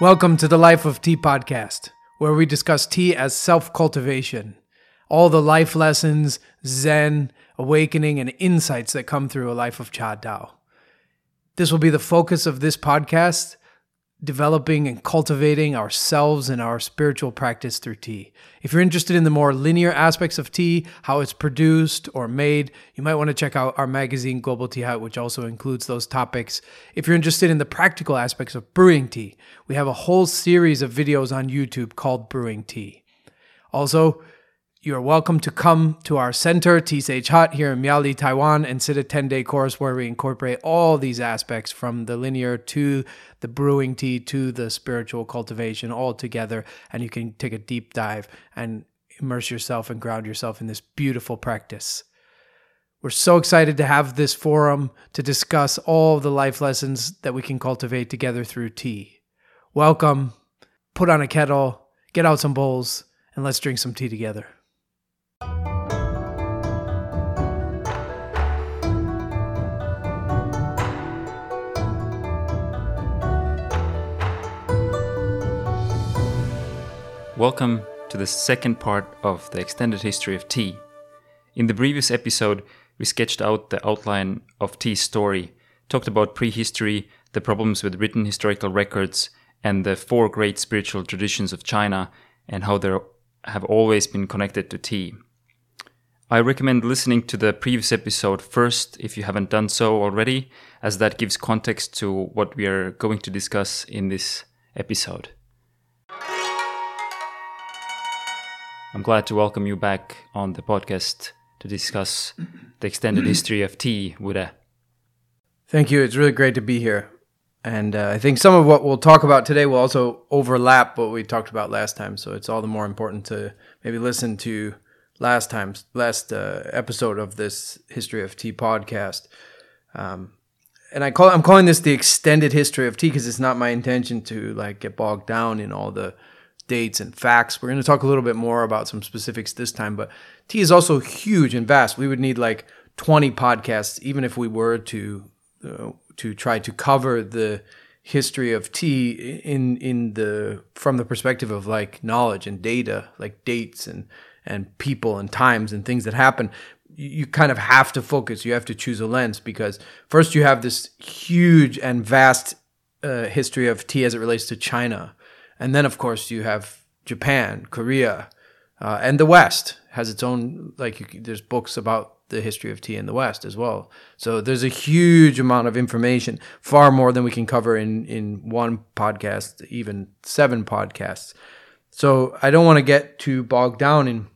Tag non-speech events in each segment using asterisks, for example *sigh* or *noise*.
Welcome to the Life of Tea podcast, where we discuss tea as self cultivation, all the life lessons, Zen, awakening, and insights that come through a life of Cha Dao. This will be the focus of this podcast, developing and cultivating ourselves and our spiritual practice through tea. If you're interested in the more linear aspects of tea, how it's produced or made, you might want to check out our magazine, Global Tea Hut, which also includes those topics. If you're interested in the practical aspects of brewing tea, we have a whole series of videos on YouTube called Brewing Tea. Also, you are welcome to come to our center, Sage Hut, here in Miaoli, Taiwan, and sit a 10 day course where we incorporate all these aspects from the linear to the brewing tea to the spiritual cultivation all together. And you can take a deep dive and immerse yourself and ground yourself in this beautiful practice. We're so excited to have this forum to discuss all the life lessons that we can cultivate together through tea. Welcome, put on a kettle, get out some bowls, and let's drink some tea together. Welcome to the second part of the extended history of tea. In the previous episode, we sketched out the outline of tea's story, talked about prehistory, the problems with written historical records, and the four great spiritual traditions of China, and how they have always been connected to tea. I recommend listening to the previous episode first if you haven't done so already, as that gives context to what we are going to discuss in this episode. I'm glad to welcome you back on the podcast to discuss the extended *clears throat* history of tea, Wu De. Thank you. It's really great to be here. And uh, I think some of what we'll talk about today will also overlap what we talked about last time. So it's all the more important to maybe listen to last time, last uh, episode of this history of tea podcast. Um, and I call I'm calling this the extended history of tea because it's not my intention to like get bogged down in all the dates and facts. We're going to talk a little bit more about some specifics this time, but tea is also huge and vast. We would need like 20 podcasts, even if we were to uh, to try to cover the history of tea in in the from the perspective of like knowledge and data, like dates and and people and times and things that happen. You kind of have to focus. You have to choose a lens because first you have this huge and vast uh, history of tea as it relates to China and then, of course, you have Japan, Korea, uh, and the West has its own, like, you, there's books about the history of tea in the West as well. So there's a huge amount of information, far more than we can cover in, in one podcast, even seven podcasts. So I don't want to get too bogged down in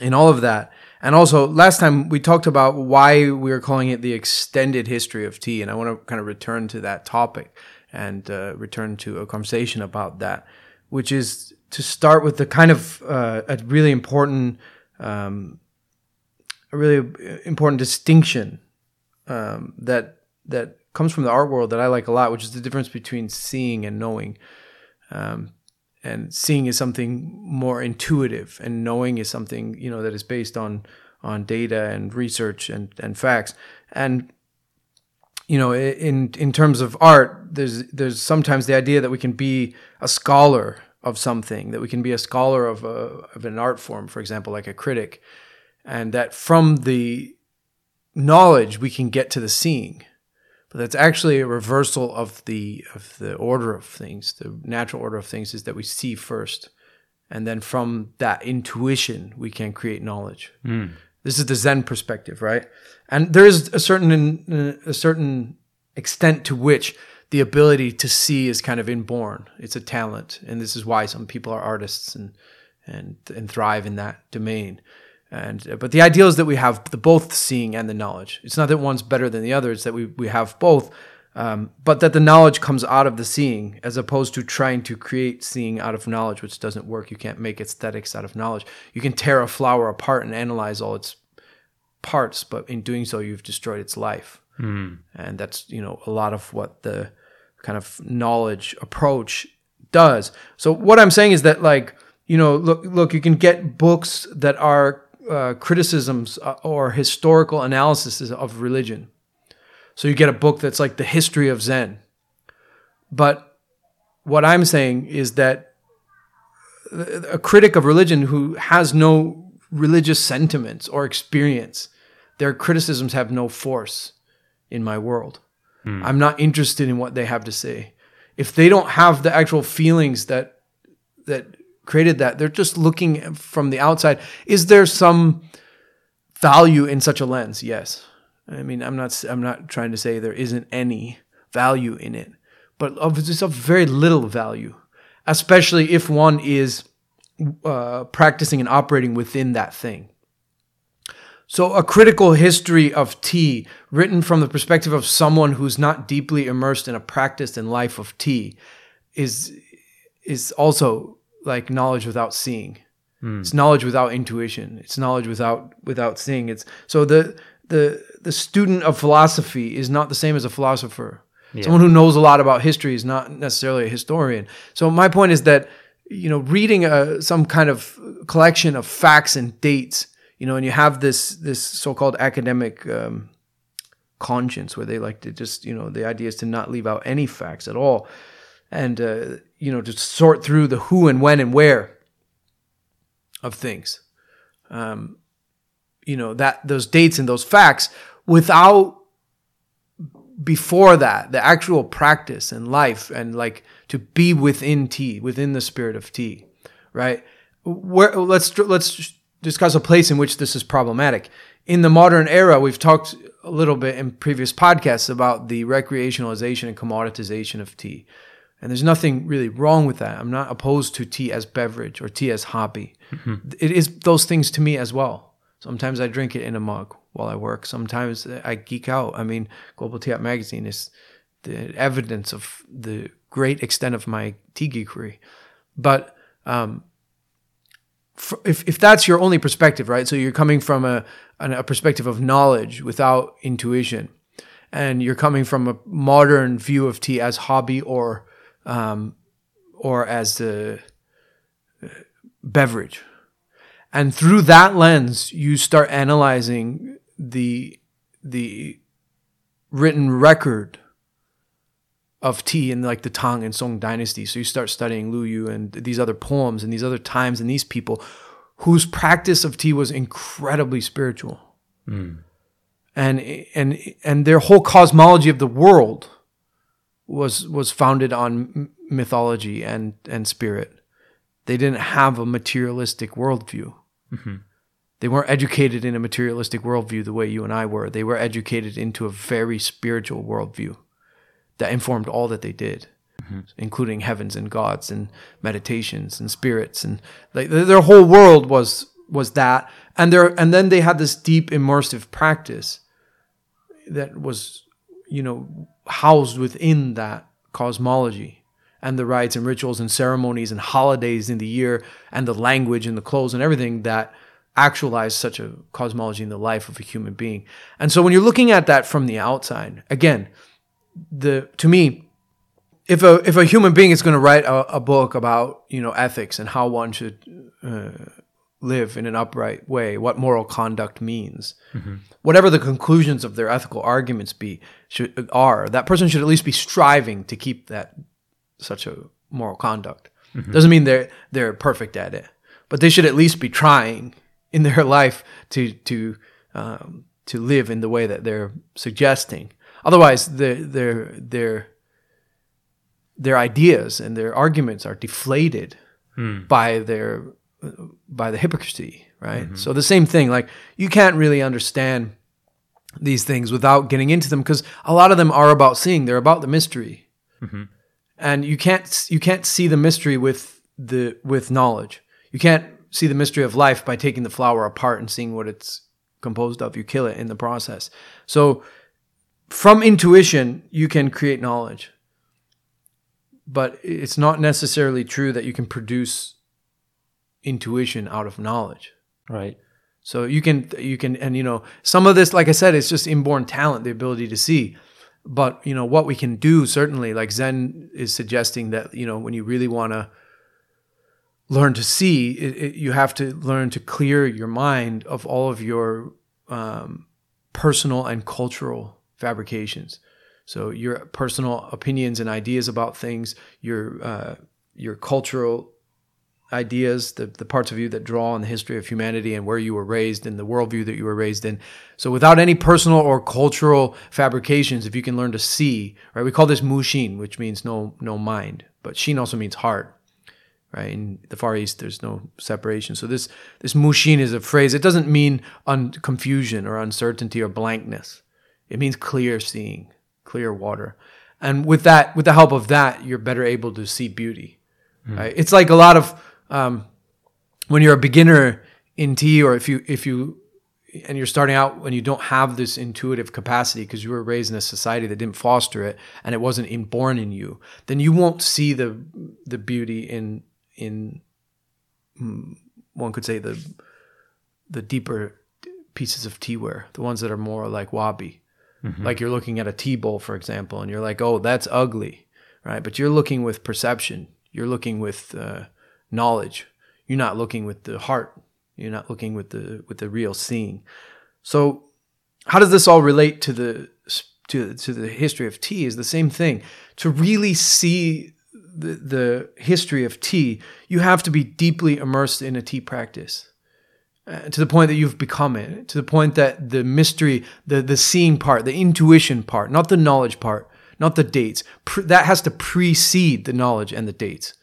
in all of that. And also, last time we talked about why we are calling it the extended history of tea, and I want to kind of return to that topic and uh, return to a conversation about that, which is to start with the kind of uh, a really important, um, a really important distinction um, that that comes from the art world that I like a lot, which is the difference between seeing and knowing. Um, and seeing is something more intuitive, and knowing is something you know that is based on on data and research and and facts. And you know, in in terms of art, there's there's sometimes the idea that we can be a scholar of something, that we can be a scholar of a of an art form, for example, like a critic, and that from the knowledge we can get to the seeing. But that's actually a reversal of the of the order of things. The natural order of things is that we see first, and then from that intuition we can create knowledge. Mm. This is the Zen perspective, right? And there is a certain a certain extent to which the ability to see is kind of inborn. It's a talent, and this is why some people are artists and and and thrive in that domain. And but the ideal is that we have the both seeing and the knowledge. It's not that one's better than the other. It's that we we have both, um, but that the knowledge comes out of the seeing, as opposed to trying to create seeing out of knowledge, which doesn't work. You can't make aesthetics out of knowledge. You can tear a flower apart and analyze all its parts, but in doing so, you've destroyed its life. Mm. And that's you know a lot of what the kind of knowledge approach does. So what I'm saying is that like you know look look you can get books that are uh, criticisms uh, or historical analysis of religion. So you get a book that's like the history of Zen, but what I'm saying is that a critic of religion who has no religious sentiments or experience, their criticisms have no force in my world. I'm not interested in what they have to say. If they don't have the actual feelings that that created that, they're just looking from the outside. Is there some value in such a lens? Yes. I mean, I'm not I'm not trying to say there isn't any value in it, but it's of very little value, especially if one is uh, practicing and operating within that thing. So, a critical history of tea, written from the perspective of someone who's not deeply immersed in a practice and life of tea, is is also like knowledge without seeing. It's knowledge without intuition. It's knowledge without without seeing. It's so the the the student of philosophy is not the same as a philosopher. Someone who knows a lot about history is not necessarily a historian. So my point is that you know reading a, some kind of collection of facts and dates, you know, and you have this this so-called academic um, conscience where they like to just you know the idea is to not leave out any facts at all, and uh, you know to sort through the who and when and where of things. Um, you know that those dates and those facts without before that the actual practice and life and like to be within tea within the spirit of tea right? Where let's let's discuss a place in which this is problematic. In the modern era we've talked a little bit in previous podcasts about the recreationalization and commoditization of tea and there's nothing really wrong with that. I'm not opposed to tea as beverage or tea as hobby. It is those things to me as well. Sometimes i drink it in a mug while i work. Sometimes i geek out. I mean global tea Hut magazine is the evidence of the great extent of my tea geekery. But um, if, if that's your only perspective, right? So you're coming from a, an- a perspective of knowledge without intuition, and you're coming from a modern view of tea as hobby or um, or as a uh, beverage, and through that lens, you start analyzing the the written record of tea in like the Tang and Song dynasty. So you start studying Lu Yu and these other poems and these other times and these people whose practice of tea was incredibly spiritual. And and and their whole cosmology of the world was was founded on m- mythology and and spirit. They didn't have a materialistic worldview. Mm-hmm. They weren't educated in a materialistic worldview the way you and I were. They were educated into a very spiritual worldview that informed all that they did, mm-hmm. including heavens and gods and meditations and spirits and like their whole world was was that. And there and then they had this deep immersive practice that was, you know, housed within that cosmology and the rites and rituals and ceremonies and holidays in the year and the language and the clothes and everything that actualize such a cosmology in the life of a human being. And so when you're looking at that from the outside, again, the to me, if a if a human being is going to write a, a book about you know ethics and how one should uh, live in an upright way, what moral conduct means, mm-hmm. whatever the conclusions of their ethical arguments be should are, that person should at least be striving to keep that such a moral conduct. Mm-hmm. Doesn't mean they're they're perfect at it, but they should at least be trying in their *laughs* life to to um, to live in the way that they're suggesting. Otherwise, their their their their ideas and their arguments are deflated hmm. by their by the hypocrisy, right? Mm-hmm. So the same thing, like you can't really understand these things without getting into them because a lot of them are about seeing. They're about the mystery, mm-hmm. and you can't you can't see the mystery with the with knowledge. You can't see the mystery of life by taking the flower apart and seeing what it's composed of. You kill it in the process. So from intuition, you can create knowledge, but it's not necessarily true that you can produce intuition out of knowledge. Right. So you can you can and you know some of this, like I said, it's just inborn talent, the ability to see. But you know what we can do certainly, like Zen is suggesting that you know when you really want to learn to see, it, it, you have to learn to clear your mind of all of your um, personal and cultural fabrications. So your personal opinions and ideas about things, your uh, your cultural ideas, the, the parts of you that draw on the history of humanity and where you were raised and the worldview that you were raised in. So without any personal or cultural fabrications, if you can learn to see, right? We call this mushin, which means no no mind, but shin also means heart. Right in the Far East, there's no separation. So this this mushin is a phrase. It doesn't mean un- confusion or uncertainty or blankness. It means clear seeing, clear water. And with that, with the help of that, you're better able to see beauty. Hmm. Right? It's like a lot of um, when you're a beginner in tea, or if you if you and you're starting out when you don't have this intuitive capacity because you were raised in a society that didn't foster it and it wasn't inborn in you, then you won't see the the beauty in in mm, one could say the the deeper pieces of teaware, the ones that are more like wabi. Like you're looking at a tea bowl, for example, and you're like, "Oh, that's ugly," right? But you're looking with perception. You're looking with uh, knowledge. You're not looking with the heart. You're not looking with the with the real seeing. So, how does this all relate to the to to the history of tea? Is the same thing. To really see the the history of tea, you have to be deeply immersed in a tea practice uh, to the point that you've become it, to the point that the mystery, the the seeing part, the intuition part, not the knowledge part, not the dates, pr- that has to precede the knowledge and the dates.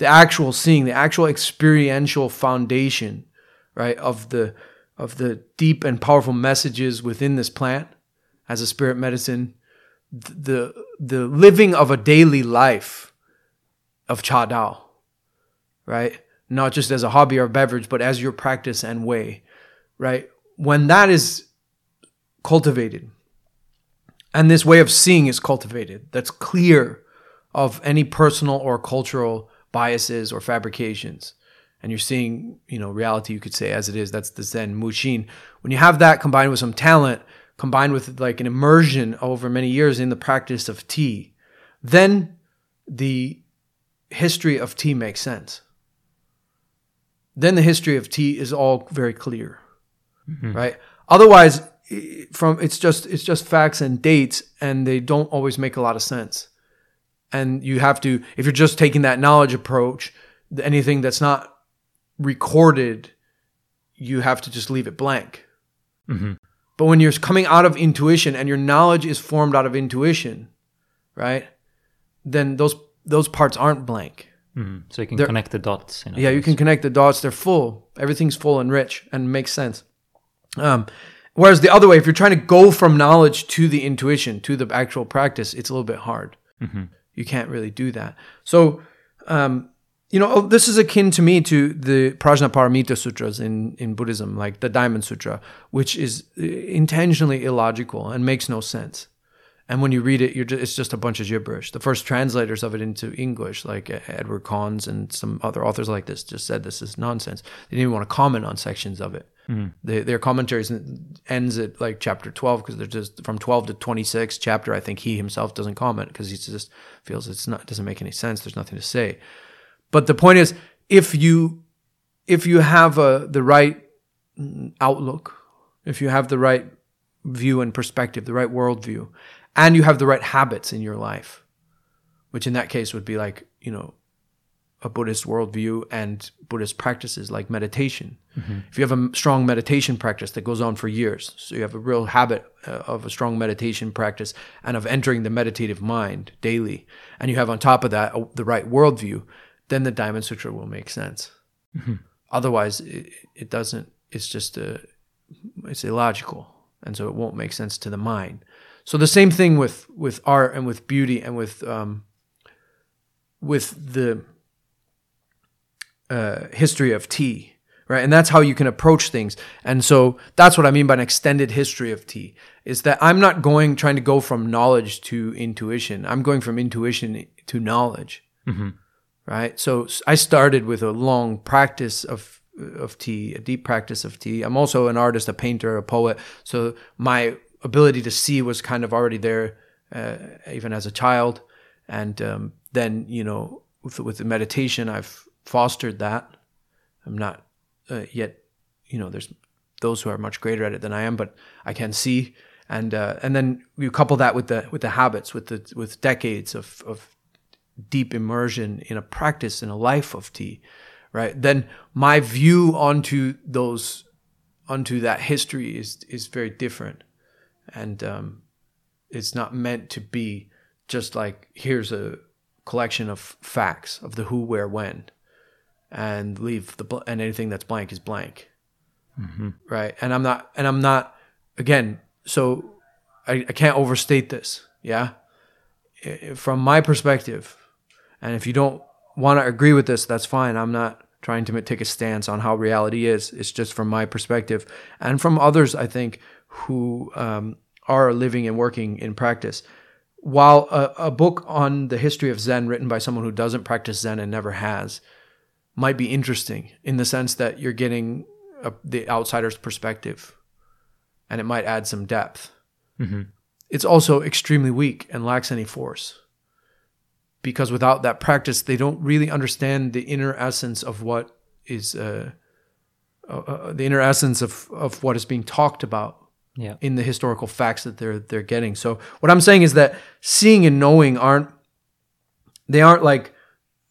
The actual seeing, the actual experiential foundation, right, of the of the deep and powerful messages within this plant as a spirit medicine, the the living of a daily life of cha dao, right? Not just as a hobby or beverage, but as your practice and way, right? When that is cultivated, and this way of seeing is cultivated, that's clear of any personal or cultural biases or fabrications, and you're seeing, you know, reality, you could say, as it is. That's the Zen Mushin. When you have that combined with some talent, combined with like an immersion over many years in the practice of tea, then the history of tea makes sense. Then the history of tea is all very clear, mm-hmm. right? Otherwise, from it's just it's just facts and dates, and they don't always make a lot of sense. And you have to, if you're just taking that knowledge approach, anything that's not recorded, you have to just leave it blank. But when you're coming out of intuition and your knowledge is formed out of intuition, right? Then those those parts aren't blank. Mhm. So you can There- connect the dots. Yeah, you can connect the dots. They're full. Everything's full and rich and makes sense. Um, whereas the other way, if you're trying to go from knowledge to the intuition, to the actual practice, it's a little bit hard. You can't really do that. So, um, you know, oh, this is akin to me to the Prajnaparamita Sutras in, in Buddhism, like the Diamond Sutra, which is uh, intentionally illogical and makes no sense. And when you read it, you're just, it's just a bunch of gibberish. The first translators of it into English, like uh, Edward Conze and some other authors like this, just said this is nonsense. They didn't even want to comment on sections of it. They, their commentaries ends at like chapter 12 because they're just from 12 to 26 chapter. I think he himself doesn't comment because he just feels it's not doesn't make any sense. There's nothing to say. But the point is, if you if you have a, the right mm, outlook, if you have the right view and perspective, the right worldview, and you have the right habits in your life, which in that case would be like, you know, a Buddhist worldview and Buddhist practices like meditation. If you have a strong meditation practice that goes on for years, so you have a real habit uh, of a strong meditation practice and of entering the meditative mind daily, and you have on top of that uh, the right worldview, then the Diamond Sutra will make sense. Otherwise, it, it doesn't. It's just a, it's illogical, and so it won't make sense to the mind. So the same thing with with art and with beauty and with um, with the uh, history of tea, right? And that's how you can approach things. And so that's what I mean by an extended history of tea is that I'm not going trying to go from knowledge to intuition. I'm going from intuition to knowledge, right? So I started with a long practice of of tea, a deep practice of tea. I'm also an artist, a painter, a poet. So my ability to see was kind of already there, uh, even as a child. And um, then, you know, with, with the meditation, I've fostered that. I'm not uh, yet, you know, there's those who are much greater at it than I am, but I can see. and uh, and then you couple that with the with the habits, with the with decades of of deep immersion in a practice in a life of tea, right? Then my view onto those onto that history is is very different, and um, it's not meant to be just like here's a collection of facts of the who, where, when, and leave the bl- and anything that's blank is blank, right? And I'm not and I'm not again. So I, I can't overstate this. Yeah, I- from my perspective, and if you don't want to agree with this, that's fine. I'm not trying to take a stance on how reality is. It's just from my perspective and from others, I think, who um, are living and working in practice. While a, a book on the history of Zen written by someone who doesn't practice Zen and never has might be interesting in the sense that you're getting a, the outsider's perspective and it might add some depth. It's also extremely weak and lacks any force because without that practice, they don't really understand the inner essence of what is uh, uh, uh, the inner essence of, of what is being talked about Yeah. in the historical facts that they're they're getting. So what I'm saying is that seeing and knowing aren't they aren't like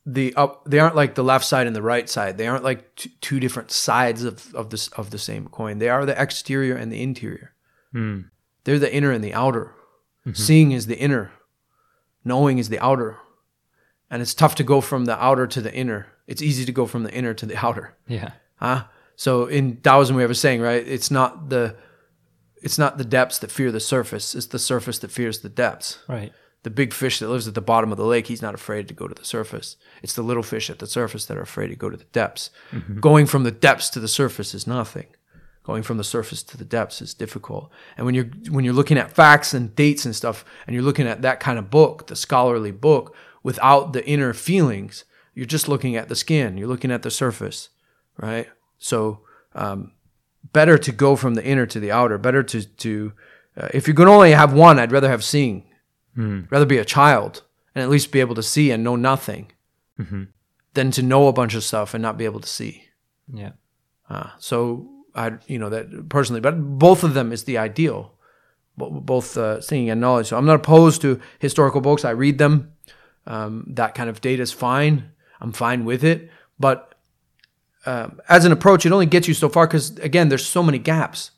the up they aren't like the left side and the right side. They aren't like t- two different sides of of this of the same coin. They are the exterior and the interior. Hmm. They're the inner and the outer. Mm-hmm. Seeing is the inner, knowing is the outer. And it's tough to go from the outer to the inner. It's easy to go from the inner to the outer. Yeah. Huh? So in Taoism we have a saying, right? It's not the it's not the depths that fear the surface, it's the surface that fears the depths. Right. The big fish that lives at the bottom of the lake, he's not afraid to go to the surface. It's the little fish at the surface that are afraid to go to the depths. Going from the depths to the surface is nothing. Going from the surface to the depths is difficult. And when you're when you're looking at facts and dates and stuff, and you're looking at that kind of book, the scholarly book, without the inner feelings, you're just looking at the skin. You're looking at the surface, right? So um, better to go from the inner to the outer. Better to to uh, if you're going to only have one, I'd rather have seeing. Rather be a child and at least be able to see and know nothing than to know a bunch of stuff and not be able to see. Yeah. Uh, so I, you know, that personally, but both of them is the ideal, both uh, seeing and knowledge. So I'm not opposed to historical books. I read them. Um, that kind of data is fine. I'm fine with it. But um, as an approach, it only gets you so far because again, there's so many gaps.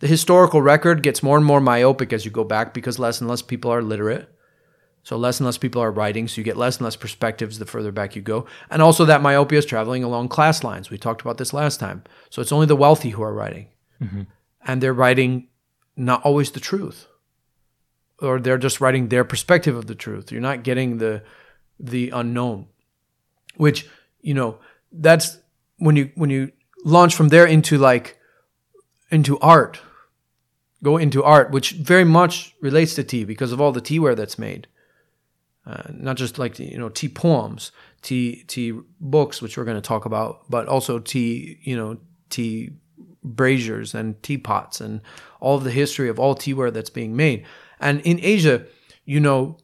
The historical record gets more and more myopic as you go back because less and less people are literate. So less and less people are writing, so you get less and less perspectives the further back you go. And also that myopia is traveling along class lines. We talked about this last time. So it's only the wealthy who are writing. Mm-hmm. And they're writing not always the truth. Or they're just writing their perspective of the truth. You're not getting the the unknown. Which, you know, that's when you when you launch from there into like into art. Go into art, which very much relates to tea because of all the teaware that's made uh, not just like you know tea poems, tea tea books, which we're going to talk about, but also tea you know tea braziers and teapots and all of the history of all teaware that's being made. And in Asia, you know,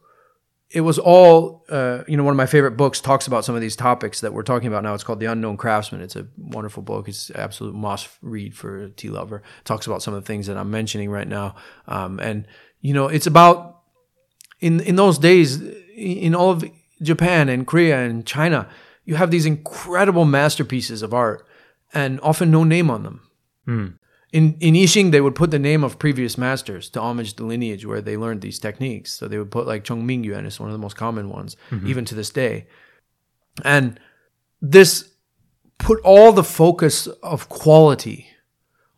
it was all uh, you know. One of my favorite books talks about some of these topics that we're talking about now. It's called The Unknown Craftsman. It's a wonderful book. It's absolute must read for a tea lover. It talks about some of the things that I'm mentioning right now, um, and you know, it's about in in those days in all of Japan and Korea and China, you have these incredible masterpieces of art and often no name on them. In in Yixing, they would put the name of previous masters to homage the lineage where they learned these techniques. So they would put like Chen Mingyuan is one of the most common ones, mm-hmm. even to this day. And this put all the focus of quality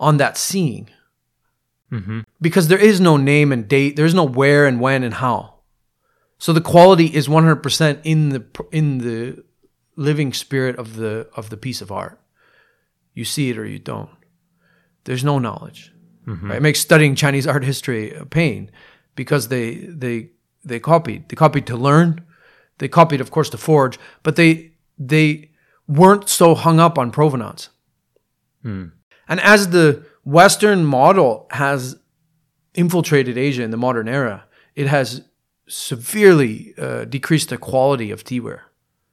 on that seeing. Mm-hmm. Because there is no name and date, there's no where and when and how. So the quality is 100% in the in the living spirit of the of the piece of art. You see it or you don't. There's no knowledge. Right? It makes studying Chinese art history a pain because they they they copied. They copied to learn. They copied, of course, to forge, but they they weren't so hung up on provenance. And as the Western model has infiltrated Asia in the modern era, it has severely uh, decreased the quality of teaware.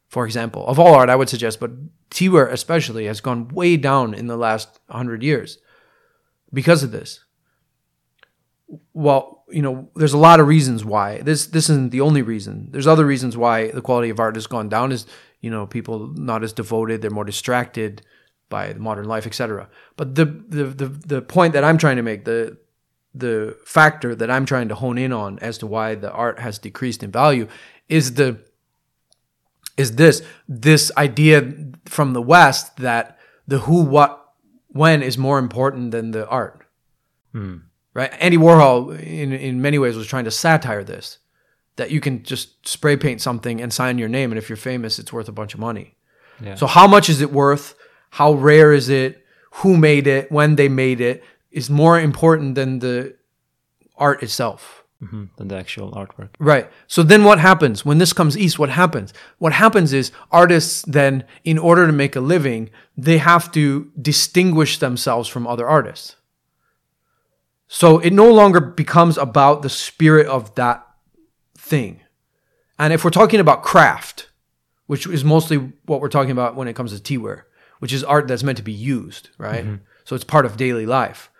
For example, of all art, I would suggest, but teaware especially has gone way down in the last hundred years because of this. well, you know, there's a lot of reasons why. This this isn't the only reason. There's other reasons why the quality of art has gone down. Is you know people not as devoted, they're more distracted by modern life, etc. But the, the the the point that I'm trying to make, the the factor that I'm trying to hone in on as to why the art has decreased in value is the is this this idea from the West that the who, what, when is more important than the art. Hmm. Right? Andy Warhol, in in many ways, was trying to satire this. That you can just spray paint something and sign your name, and if you're famous, it's worth a bunch of money. Yeah. So how much is it worth? How rare is it? Who made it? When they made it is more important than the art itself. Hmm Than the actual artwork. Right. So then what happens when this comes east? What happens? What happens is artists then, in order to make a living, they have to distinguish themselves from other artists. So it no longer becomes about the spirit of that thing. And if we're talking about craft, which is mostly what we're talking about when it comes to teaware, which is art that's meant to be used, right? So it's part of daily life.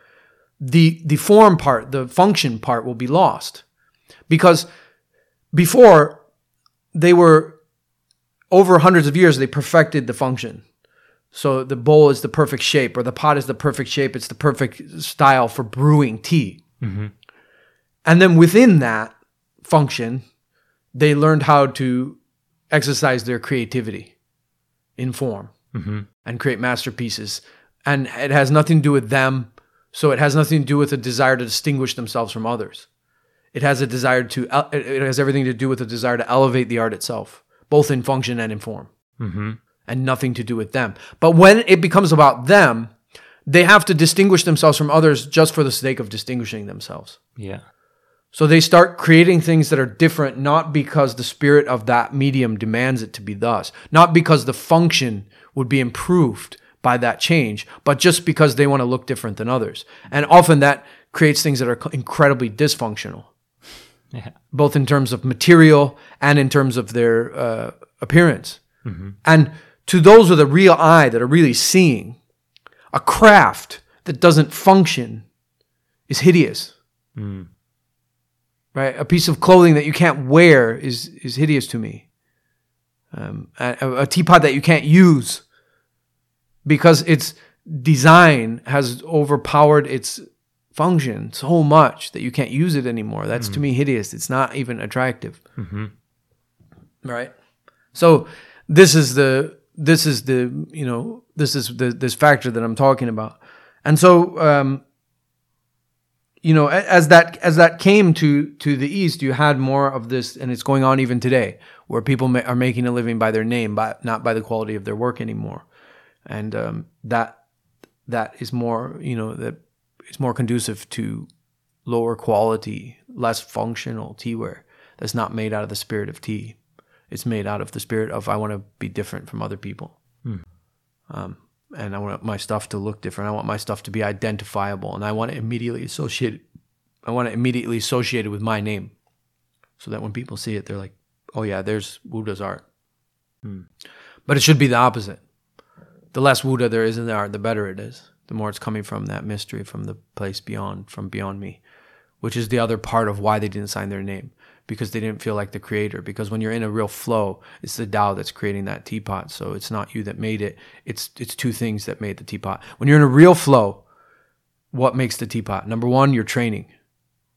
The the form part, the function part will be lost. Because before they were over hundreds of years they perfected the function. So the bowl is the perfect shape or the pot is the perfect shape, it's the perfect style for brewing tea. Mm-hmm. And then within that function, they learned how to exercise their creativity in form mm-hmm. and create masterpieces. And it has nothing to do with them. So it has nothing to do with a desire to distinguish themselves from others. It has a desire to, it has everything to do with a desire to elevate the art itself, both in function and in form, mm-hmm. and nothing to do with them. But when it becomes about them, they have to distinguish themselves from others just for the sake of distinguishing themselves. Yeah. So they start creating things that are different, not because the spirit of that medium demands it to be thus, not because the function would be improved by that change, but just because they want to look different than others. And often that creates things that are incredibly dysfunctional, Yeah. both in terms of material and in terms of their uh, appearance. And to those with a real eye that are really seeing, a craft that doesn't function is hideous right? A piece of clothing that you can't wear is is hideous to me. Um, a, a teapot that you can't use because its design has overpowered its function so much that you can't use it anymore. That's to me hideous. It's not even attractive, right? So this is the this is the you know this is the this factor that I'm talking about, and so um, you know as that as that came to to the east you had more of this and it's going on even today where people ma- are making a living by their name but not by the quality of their work anymore and um, that that is more you know that it's more conducive to lower quality less functional teaware that's not made out of the spirit of tea it's made out of the spirit of i want to be different from other people um, and I want my stuff to look different. I want my stuff to be identifiable, and I want it immediately associated. I want it immediately associated with my name, so that when people see it, they're like, "Oh yeah, there's Wu De's art." But it should be the opposite. The less Wu De there is in the art, the better it is. The more it's coming from that mystery, from the place beyond, from beyond me, which is the other part of why they didn't sign their name because they didn't feel like the creator. Because when you're in a real flow, it's the Tao that's creating that teapot. So it's not you that made it. It's it's two things that made the teapot. When you're in a real flow, what makes the teapot? Number one, your training.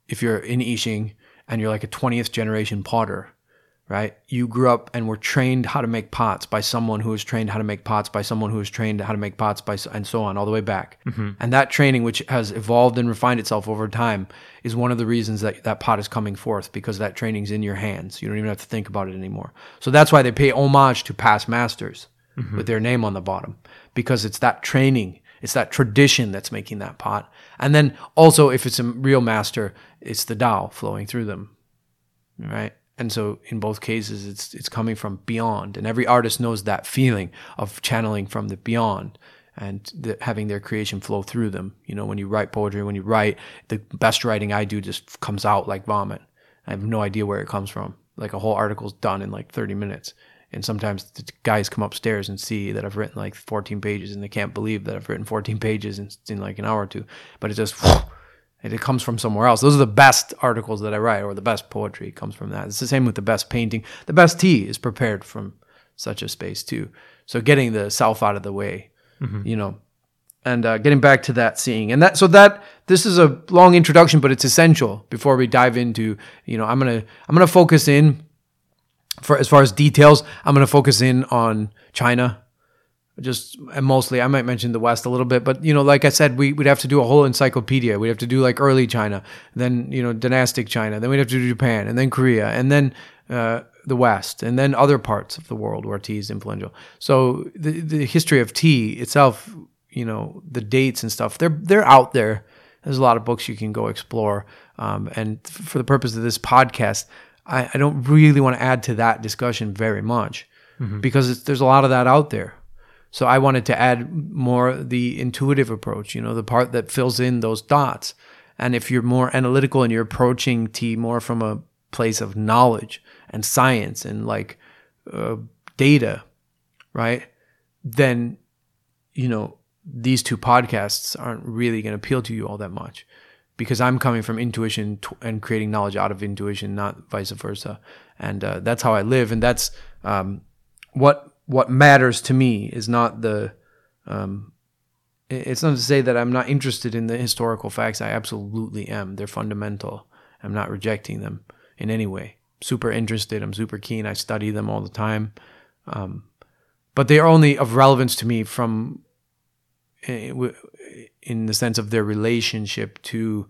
If you're in Yixing and you're like a 20th generation potter, right? You grew up and were trained how to make pots by someone who was trained how to make pots by someone who was trained how to make pots by, and so on, all the way back. Mm-hmm. And that training, which has evolved and refined itself over time, is one of the reasons that that pot is coming forth because that training's in your hands. You don't even have to think about it anymore. So that's why they pay homage to past masters mm-hmm. with their name on the bottom because it's that training. It's that tradition that's making that pot. And then also, if it's a real master, it's the Tao flowing through them right? And so in both cases, it's it's coming from beyond, and every artist knows that feeling of channeling from the beyond and the, having their creation flow through them. You know, when you write poetry, when you write, the best writing I do just comes out like vomit. I have no idea where it comes from. Like a whole article's done in like 30 minutes. And sometimes the guys come upstairs and see that I've written like 14 pages and they can't believe that I've written 14 *laughs* pages in, in like an hour or two. But it just, it comes from somewhere else. Those are the best articles that I write, or the best poetry comes from that. It's the same with the best painting. The best tea is prepared from such a space too. So getting the self out of the way, you know, and uh, getting back to that seeing and that so that this is a long introduction but it's essential before we dive into you know i'm gonna i'm gonna focus in for as far as details i'm gonna focus in on china just and mostly i might mention the west a little bit but you know like i said we, we'd have to do a whole encyclopedia. We'd have to do like early china then you know dynastic china then we'd have to do japan and then korea and then uh, the west and then other parts of the world where tea is influential. So the, the history of tea itself you know the dates and stuff they're they're out there. There's a lot of books you can go explore um, and for the purpose of this podcast I, I don't really want to add to that discussion very much because it's, there's a lot of that out there so I wanted to add more the intuitive approach, you know, the part that fills in those dots. And if you're more analytical and you're approaching tea more from a place of knowledge and science and like uh, data, right? Then, you know, these two podcasts aren't really going to appeal to you all that much because I'm coming from intuition and creating knowledge out of intuition, not vice versa. And uh, that's how I live. And that's um, what what matters to me is not the um, it's not to say that I'm not interested in the historical facts. I absolutely am. They're fundamental. I'm not rejecting them in any way. Super interested. I'm super keen. I study them all the time. Um, but they are only of relevance to me from eh, in the sense of their relationship to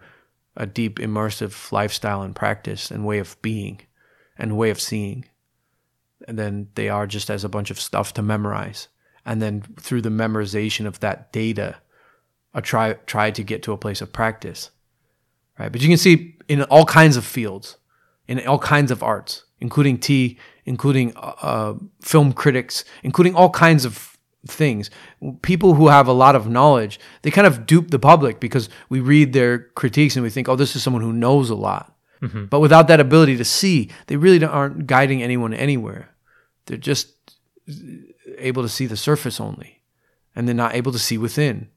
a deep immersive lifestyle and practice and way of being and way of seeing and then they are just as a bunch of stuff to memorize. And then through the memorization of that data, I try try to get to a place of practice, right? But you can see in all kinds of fields, in all kinds of arts, including tea, including uh, uh, film critics, including all kinds of things. People who have a lot of knowledge, they kind of dupe the public because we read their critiques and we think, oh, this is someone who knows a lot. Mm-hmm. But without that ability to see, they really aren't guiding anyone anywhere. They're just able to see the surface only, and they're not able to see within.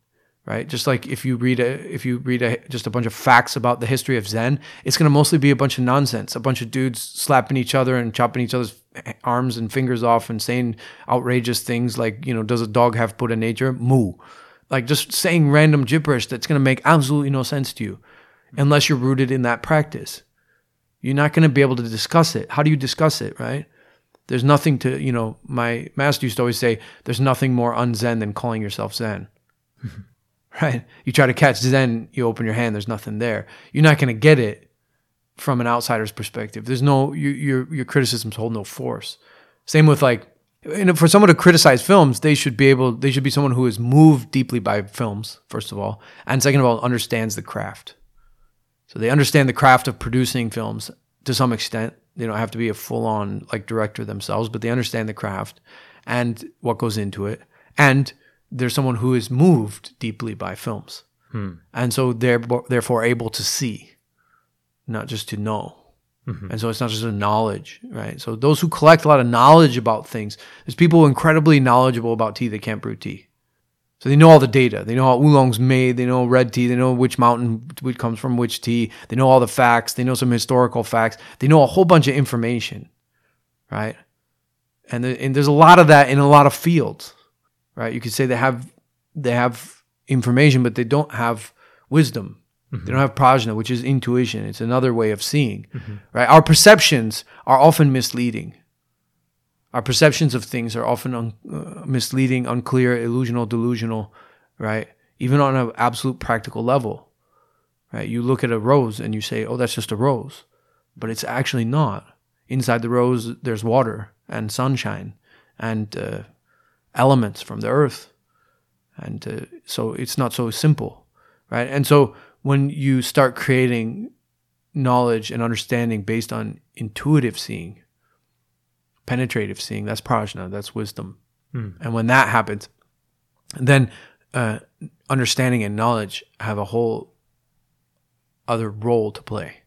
Right? Just like if you read a if you read a, just a bunch of facts about the history of Zen, it's going to mostly be a bunch of nonsense, a bunch of dudes slapping each other and chopping each other's arms and fingers off and saying outrageous things like, you know, does a dog have Buddha nature? Moo. Like just saying random gibberish that's going to make absolutely no sense to you unless you're rooted in that practice. You're not going to be able to discuss it. How do you discuss it, right? There's nothing to, you know, my master used to always say, there's nothing more unzen than calling yourself Zen. *laughs* right? You try to catch Zen, you open your hand, there's nothing there. You're not going to get it from an outsider's perspective. There's no, you, your, your criticisms hold no force. Same with like, you know, for someone to criticize films, they should be able, they should be someone who is moved deeply by films, first of all. And second of all, understands the craft. So they understand the craft of producing films to some extent. They don't have to be a full on like director themselves, but they understand the craft and what goes into it. And they're someone who is moved deeply by films. Hmm. And so they're therefore able to see, not just to know. Mm-hmm. And so it's not just a knowledge, right? So those who collect a lot of knowledge about things, there's people incredibly knowledgeable about tea that can't brew tea. So they know all the data. They know how oolong's made. They know red tea. They know which mountain it comes from which tea. They know all the facts. They know some historical facts. They know a whole bunch of information, right? And, the, and there's a lot of that in a lot of fields, right? You could say they have they have information, but they don't have wisdom. They mm-hmm. don't have prajna, which is intuition. It's another way of seeing, mm-hmm. right? Our perceptions are often misleading. Our perceptions of things are often un- uh, misleading, unclear, illusional, delusional, right? Even on an absolute practical level, right? You look at a rose and you say, "Oh, that's just a rose," but it's actually not. Inside the rose, there's water and sunshine and uh, elements from the earth, and uh, so it's not so simple, right? And so when you start creating knowledge and understanding based on intuitive seeing, penetrative seeing, that's prajna, that's wisdom. And when that happens, then uh, understanding and knowledge have a whole other role to play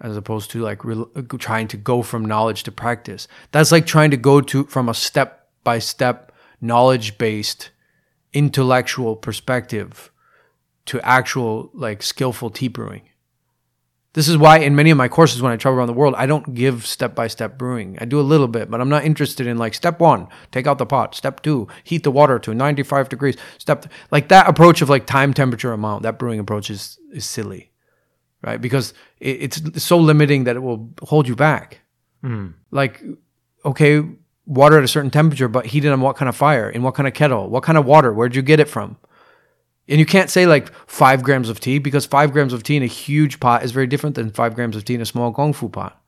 as opposed to like re- trying to go from knowledge to practice. That's like trying to go to from a step by step knowledge based intellectual perspective to actual like skillful tea brewing. This is why in many of my courses when I travel around the world, I don't give step by step brewing. I do a little bit, but I'm not interested in like step one, take out the pot. Step two, heat the water to 95 degrees. Step th- like that approach of like time, temperature, amount. That brewing approach is is silly, right? Because it, it's so limiting that it will hold you back. Hmm. Like, okay, water at a certain temperature, but heated on what kind of fire, in what kind of kettle, what kind of water, where'd you get it from? And you can't say like five grams of tea because five grams of tea in a huge pot is very different than five grams of tea in a small gong fu pot.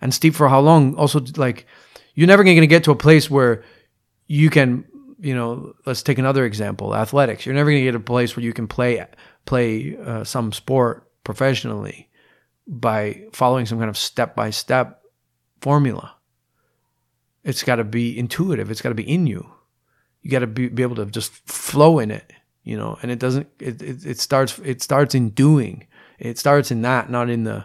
And steep for how long? Also, like, you're never going to get to a place where you can, you know, let's take another example, athletics. You're never going to get a place where you can play play uh, some sport professionally by following some kind of step by step formula. It's got to be intuitive. It's got to be in you. You got to be, be able to just flow in it, you know. And it doesn't. It, it it starts. It starts in doing. It starts in that, not in the,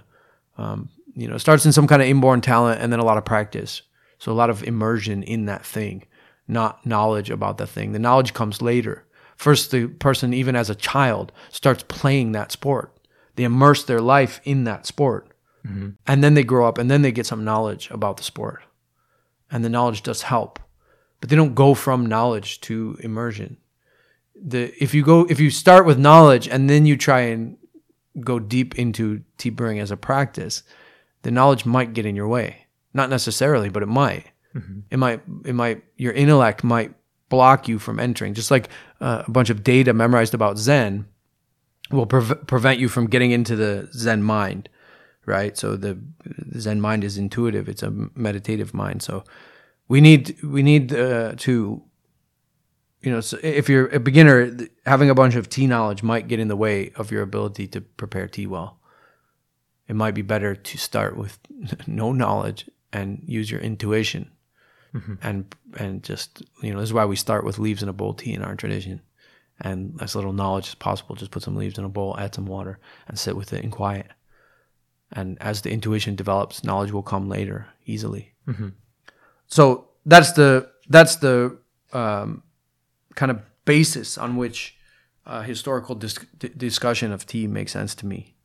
um, you know, it starts in some kind of inborn talent and then a lot of practice. So a lot of immersion in that thing, not knowledge about the thing. The knowledge comes later. First, the person, even as a child, starts playing that sport. They immerse their life in that sport and then they grow up and then they get some knowledge about the sport and the knowledge does help but they don't go from knowledge to immersion the if you go if you start with knowledge and then you try and go deep into tea brewing as a practice the knowledge might get in your way. Not necessarily but it might. It might it might your intellect might block you from entering. Just like uh, a bunch of data memorized about zen will pre- prevent you from getting into the zen mind right? So the Zen mind is intuitive; it's a meditative mind. So we need we need uh, to, you know, so if you're a beginner, having a bunch of tea knowledge might get in the way of your ability to prepare tea well. It might be better to start with *laughs* no knowledge and use your intuition, and and just you know this is why we start with leaves in a bowl tea in our tradition. And as little knowledge as possible, just put some leaves in a bowl, add some water, and sit with it in quiet and as the intuition develops knowledge will come later easily so that's the that's the um, kind of basis on which uh, historical dis- discussion of tea makes sense to me.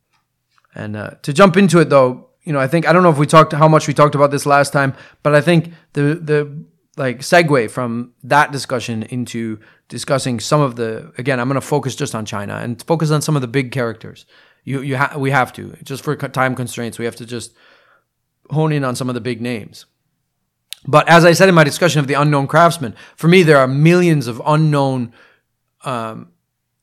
And uh, to jump into it though you know i think i don't know if we talked how much we talked about this last time but i think the the like segue from that discussion into discussing some of the again i'm going to focus just on china and focus on some of the big characters. You you ha- we have to. Just for time constraints we have to just hone in on some of the big names but as i said in my discussion of the unknown craftsman for me there are millions of unknown um,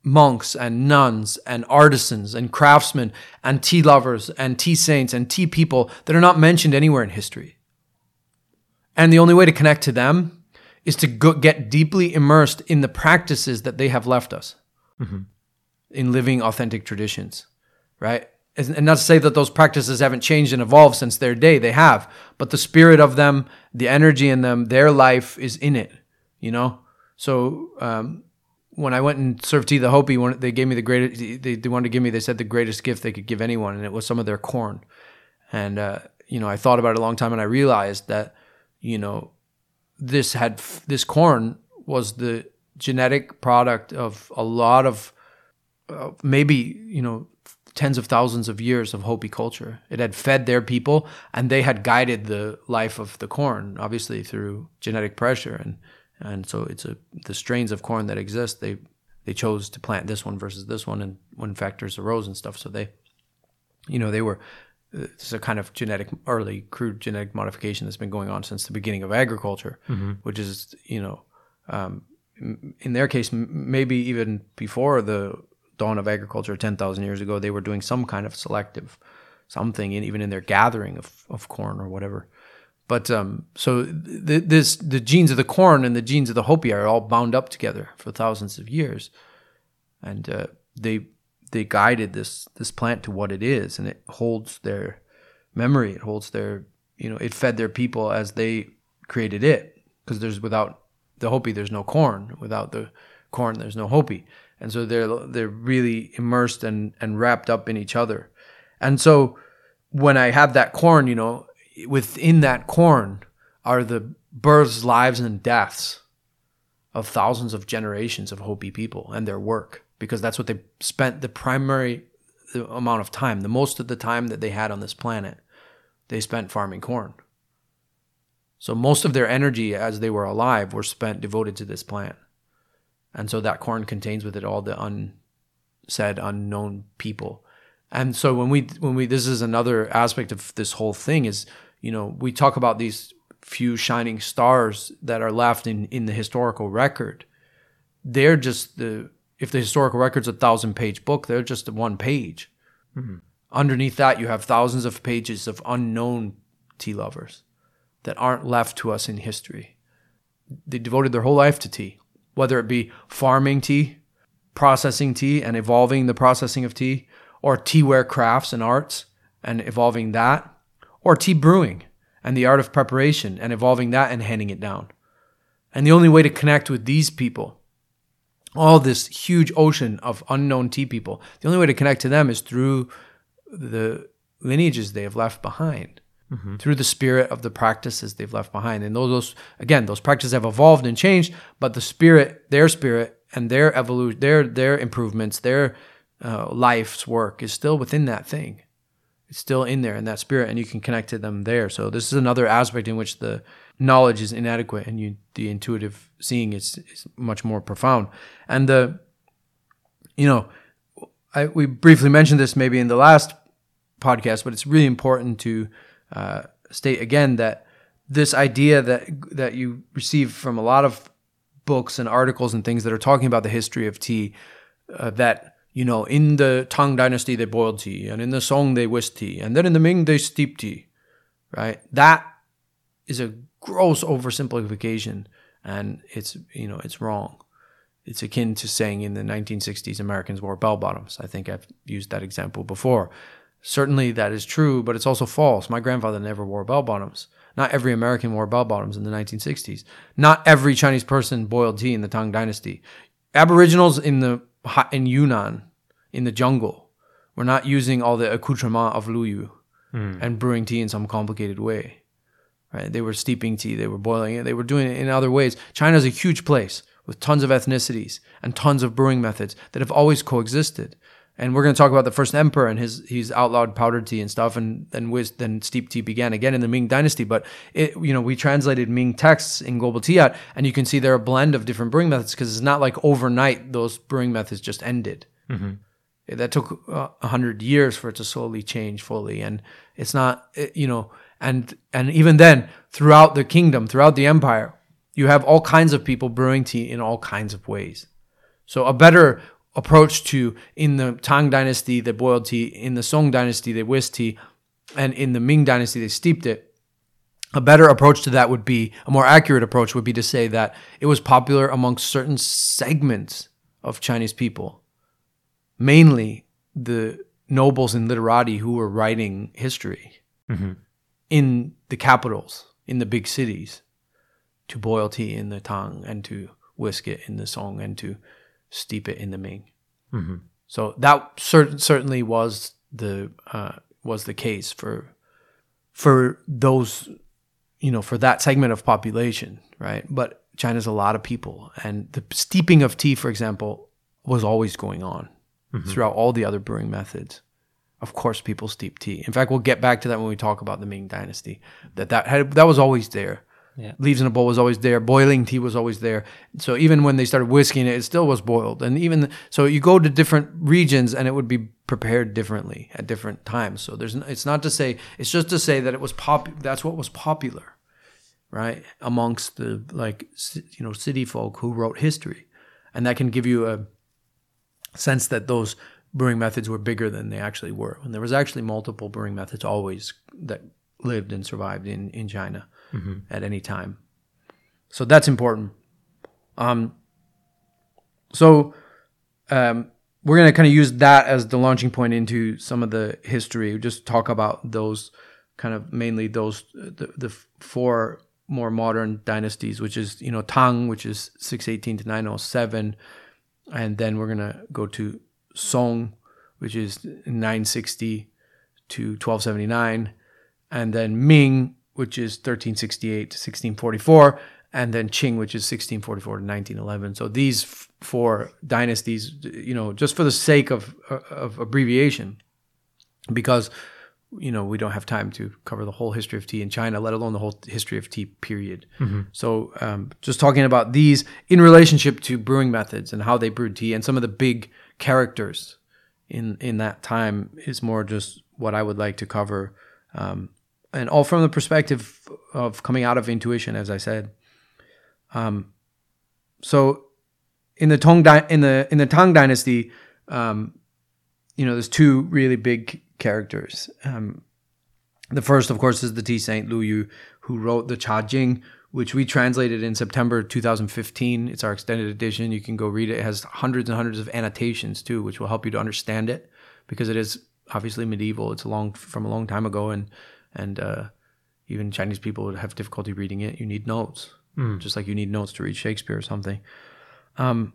monks and nuns and artisans and craftsmen and tea lovers and tea saints and tea people that are not mentioned anywhere in history and the only way to connect to them is to go, get deeply immersed in the practices that they have left us in living authentic traditions, right? And not to say that those practices haven't changed and evolved since their day, they have, but the spirit of them, the energy in them, their life is in it, you know? So, um, when I went and served tea the Hopi, one, they gave me the greatest, they, they wanted to give me, they said the greatest gift they could give anyone, and it was some of their corn. And, uh, you know, I thought about it a long time and I realized that, you know, this had, this corn was the genetic product of a lot of uh, maybe you know tens of thousands of years of Hopi culture. It had fed their people, and they had guided the life of the corn, obviously through genetic pressure, and and so it's a the strains of corn that exist. They they chose to plant this one versus this one, and when factors arose and stuff, so they, you know, they were. It's a kind of genetic, early crude genetic modification that's been going on since the beginning of agriculture, which is, you know, um, in their case, maybe even before the dawn of agriculture 10,000 years ago, they were doing some kind of selective something, in, even in their gathering of, of corn or whatever. But um, so th- this the genes of the corn and the genes of the Hopi are all bound up together for thousands of years, and uh, they they guided this this plant to what it is, and it holds their memory. It holds their you know it fed their people as they created it because there's without the Hopi there's no corn. Without the corn there's no Hopi, and so they're they're really immersed and and wrapped up in each other, and so when I have that corn, you know, within that corn are the births, lives, and deaths of thousands of generations of Hopi people and their work. because that's what they spent the primary amount of time, the most of the time that they had on this planet, they spent farming corn. So most of their energy as they were alive were spent devoted to this plant. And so that corn contains with it all the unsaid, unknown people. And so when we when we this is another aspect of this whole thing is, you know, we talk about these few shining stars that are left in, in the historical record. They're just the if the historical record's a thousand page book, they're just one page. Mm-hmm. Underneath that, you have thousands of pages of unknown tea lovers that aren't left to us in history. They devoted their whole life to tea, whether it be farming tea, processing tea, and evolving the processing of tea, or teaware crafts and arts and evolving that, or tea brewing and the art of preparation and evolving that and handing it down. And the only way to connect with these people all this huge ocean of unknown tea people. The only way to connect to them is through the lineages they have left behind, mm-hmm. through the spirit of the practices they've left behind. And those, those, again, those practices have evolved and changed, but the spirit, their spirit, and their evolution, their their improvements, their uh, life's work is still within that thing. It's still in there in that spirit, and you can connect to them there. So this is another aspect in which the knowledge is inadequate and you the intuitive seeing is, is much more profound and the you know I, we briefly mentioned this maybe in the last podcast but it's really important to uh, state again that this idea that that you receive from a lot of books and articles and things that are talking about the history of tea uh, that you know in the Tang dynasty they boiled tea and in the Song they whisked tea and then in the Ming they steeped tea right? That is a gross oversimplification and it's you know it's wrong. It's akin to saying in the 1960s americans wore bell bottoms. I think i've used that example before certainly that is true but it's also false my grandfather never wore bell bottoms not every american wore bell bottoms in the 1960s not every chinese person boiled tea in the tang dynasty aboriginals in the in yunnan in the jungle were not using all the accoutrement of luyu mm. and brewing tea in some complicated way Right? They were steeping tea, they were boiling it, they were doing it in other ways. China is a huge place with tons of ethnicities and tons of brewing methods that have always coexisted. And we're going to talk about the first emperor and his he's outlawed powdered tea and stuff, and then whiz, then steep tea began again in the Ming Dynasty. But it, you know, we translated Ming texts in Global Tea Hut, and you can see they're a blend of different brewing methods because it's not like overnight those brewing methods just ended. Mm-hmm. That took uh, a uh, hundred years for it to slowly change fully, and it's not it, you know and and even then throughout the kingdom throughout the empire you have all kinds of people brewing tea in all kinds of ways so a better approach to in the tang dynasty they boiled tea in the song dynasty they whisked tea and in the ming dynasty they steeped it. A better approach to that would be a more accurate approach would be to say that it was popular amongst certain segments of chinese people mainly the nobles and literati who were writing history mm-hmm. in the capitals, in the big cities, to boil tea in the Tang and to whisk it in the Song and to steep it in the Ming. Mm-hmm. So that cert- certainly was the uh, was the case for for those you know for that segment of population, right? But China's a lot of people, and the steeping of tea, for example, was always going on mm-hmm. throughout all the other brewing methods of course people steep tea. In fact, we'll get back to that when we talk about the Ming Dynasty. That that had, that was always there. Yeah. Leaves in a bowl was always there. Boiling tea was always there. So even when they started whisking it, it still was boiled. And even so, you go to different regions and it would be prepared differently at different times. So there's it's not to say it's just to say that it was pop. That's what was popular, right, amongst the like you know city folk who wrote history, and that can give you a sense that those brewing methods were bigger than they actually were. And there was actually multiple brewing methods always that lived and survived in, in China mm-hmm. at any time. So that's important. Um, so um, we're going to kind of use that as the launching point into some of the history. Just talk about those kind of mainly those the, the four more modern dynasties, which is you know Tang, which is 618 to 907, and then we're gonna go to Song, which is 960 to 1279, and then Ming, which is 1368 to 1644, and then Qing, which is 1644 to 1911. So these f- four dynasties, you know, just for the sake of of abbreviation, because you know we don't have time to cover the whole history of tea in China, let alone the whole history of tea. Period. So um, just talking about these in relationship to brewing methods and how they brewed tea, and some of the big characters in in that time is more just what I would like to cover, um, and all from the perspective of coming out of intuition, as I said. Um, so in the Tong Dy- in the in the Tang Dynasty, um, you know, there's two really big characters. Um, the first, of course, is the tea saint Lu Yu, who wrote the Cha Jing, which we translated in September 2015. It's our extended edition. You can go read it. It has hundreds and hundreds of annotations too, which will help you to understand it because it is obviously medieval. It's long from a long time ago, and and uh, even Chinese people would have difficulty reading it. You need notes, just like you need notes to read Shakespeare or something. Um,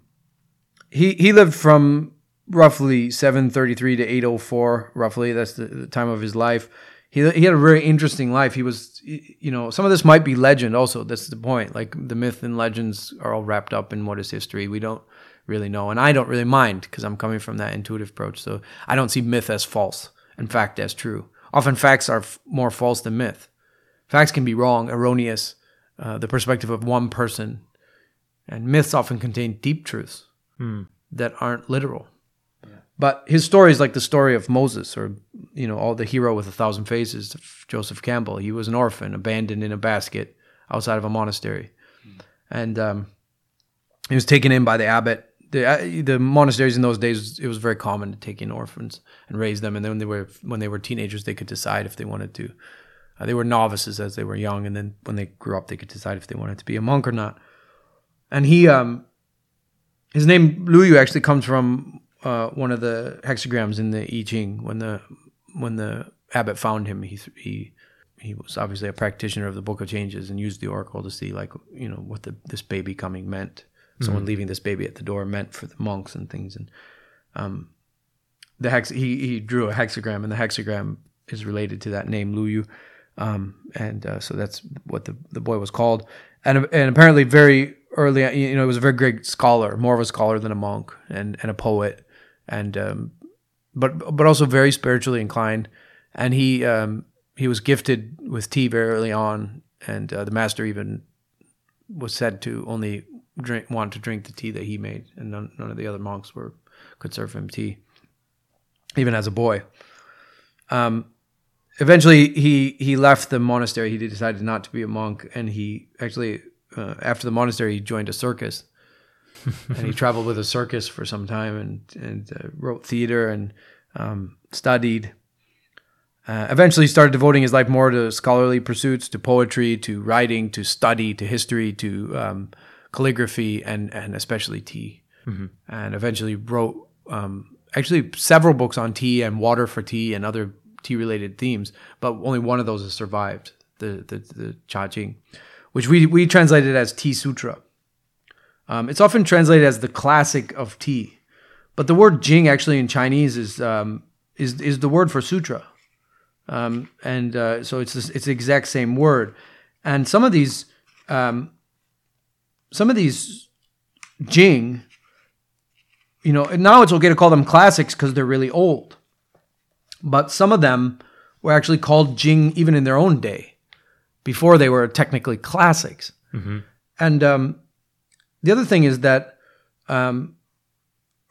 he he lived from roughly 733 to 804 roughly. That's the, the time of his life. He, he had a very interesting life. He was you know some of this might be legend also. That's the point. Like the myth and legends are all wrapped up in what is history. We don't really know. And i don't really mind because i'm coming from that intuitive approach. So i don't see myth as false. And fact as true often facts are f- more false than myth. Facts can be wrong erroneous uh, the perspective of one person. And myths often contain deep truths that aren't literal. But his story is like the story of Moses, or you know, all the hero with a thousand faces, Joseph Campbell. He was an orphan, abandoned in a basket outside of a monastery, and um, he was taken in by the abbot. The uh, the monasteries in those days, it was very common to take in orphans and raise them, and then when they were when they were teenagers, they could decide if they wanted to. Uh, they were novices as they were young, and then when they grew up, they could decide if they wanted to be a monk or not. And he, um, his name Lu Yu actually comes from uh, one of the hexagrams in the I Ching. When the when the abbot found him, he he he was obviously a practitioner of the Book of Changes and used the oracle to see like you know what the, this baby coming meant. Someone leaving this baby at the door meant for the monks and things. And um, the hex he he drew a hexagram, and the hexagram is related to that name Lu Yu. Um, and uh, so that's what the, the boy was called. And and apparently very early, you know, he was a very great scholar, more of a scholar than a monk, and and a poet, and um, but but also very spiritually inclined. And he um, he was gifted with tea very early on, and uh, the master even was said to only drink want to drink the tea that he made, and none, none of the other monks were could serve him tea, even as a boy. Um, eventually, he he left the monastery. He decided not to be a monk, and he actually uh, after the monastery he joined a circus, *laughs* and he traveled with a circus for some time, and and uh, wrote theater and um, studied. Uh, eventually, he started devoting his life more to scholarly pursuits, to poetry, to writing, to study, to history, to um, calligraphy, and and especially tea. And eventually wrote um, actually several books on tea and water for tea and other tea related themes. But only one of those has survived the the, the Cha Jing, which we we translated as Tea Sutra. Um, it's often translated as the classic of tea, but the word Jing actually in Chinese is um, is is the word for sutra, um, and uh, so it's this, it's the exact same word. And some of these um, some of these Jing, you know, and now it's okay to call them classics because they're really old, but some of them were actually called Jing even in their own day, before they were technically classics. And um, the other thing is that um,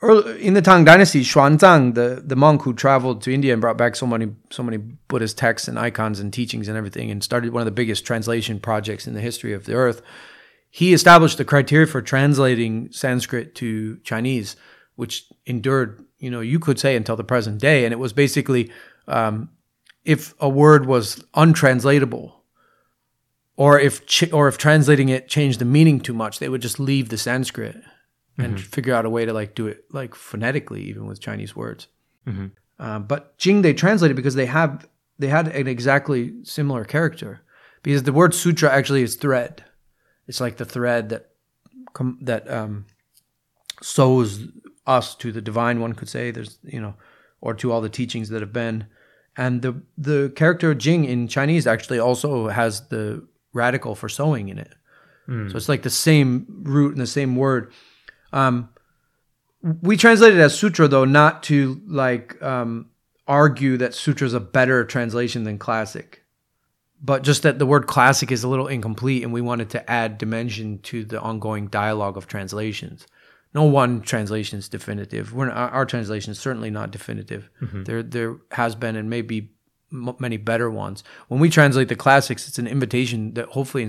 early, in the Tang Dynasty, Xuanzang, the, the monk who traveled to India and brought back so many so many Buddhist texts and icons and teachings and everything, and started one of the biggest translation projects in the history of the earth, he established the criteria for translating Sanskrit to Chinese, which endured, you know, you could say until the present day, and it was basically um, if a word was untranslatable or if ch- or if translating it changed the meaning too much, they would just leave the Sanskrit and figure out a way to like do it like phonetically, even with Chinese words. Uh, but Jing they translated because they have they had an exactly similar character because the word sutra actually is thread. It's like the thread that com- that um, sews us to the divine. One could say there's you know, or to all the teachings that have been, And the the character Jing in Chinese actually also has the radical for sewing in it. So it's like the same root and the same word. Um, we translate it as sutra though, not to like um, argue that sutra is a better translation than classic, but just that the word classic is a little incomplete, and we wanted to add dimension to the ongoing dialogue of translations. No one translation is definitive. We're, our, our translation is certainly not definitive. Mm-hmm. There, there has been and may be m- many better ones. When we translate the classics, it's an invitation that hopefully,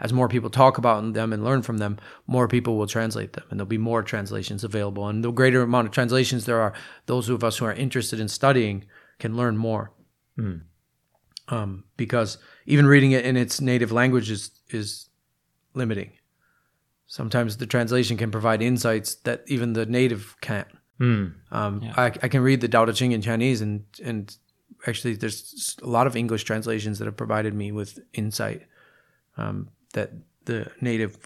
as more people talk about them and learn from them, more people will translate them, and there'll be more translations available. And the greater amount of translations there are, those of us who are interested in studying can learn more. Hmm. Um, because even reading it in its native language is is limiting. Sometimes the translation can provide insights that even the native can't. Um, I, I can read the Tao Te Ching in Chinese, and and actually, there's a lot of English translations that have provided me with insight um, that the native,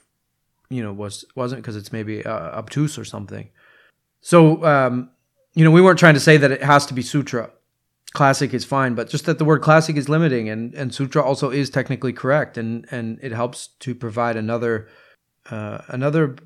you know, was wasn't because it's maybe uh, obtuse or something. So, um, you know, we weren't trying to say that it has to be sutra. Classic is fine, but just that the word classic is limiting, and and sutra also is technically correct, and and it helps to provide another uh, another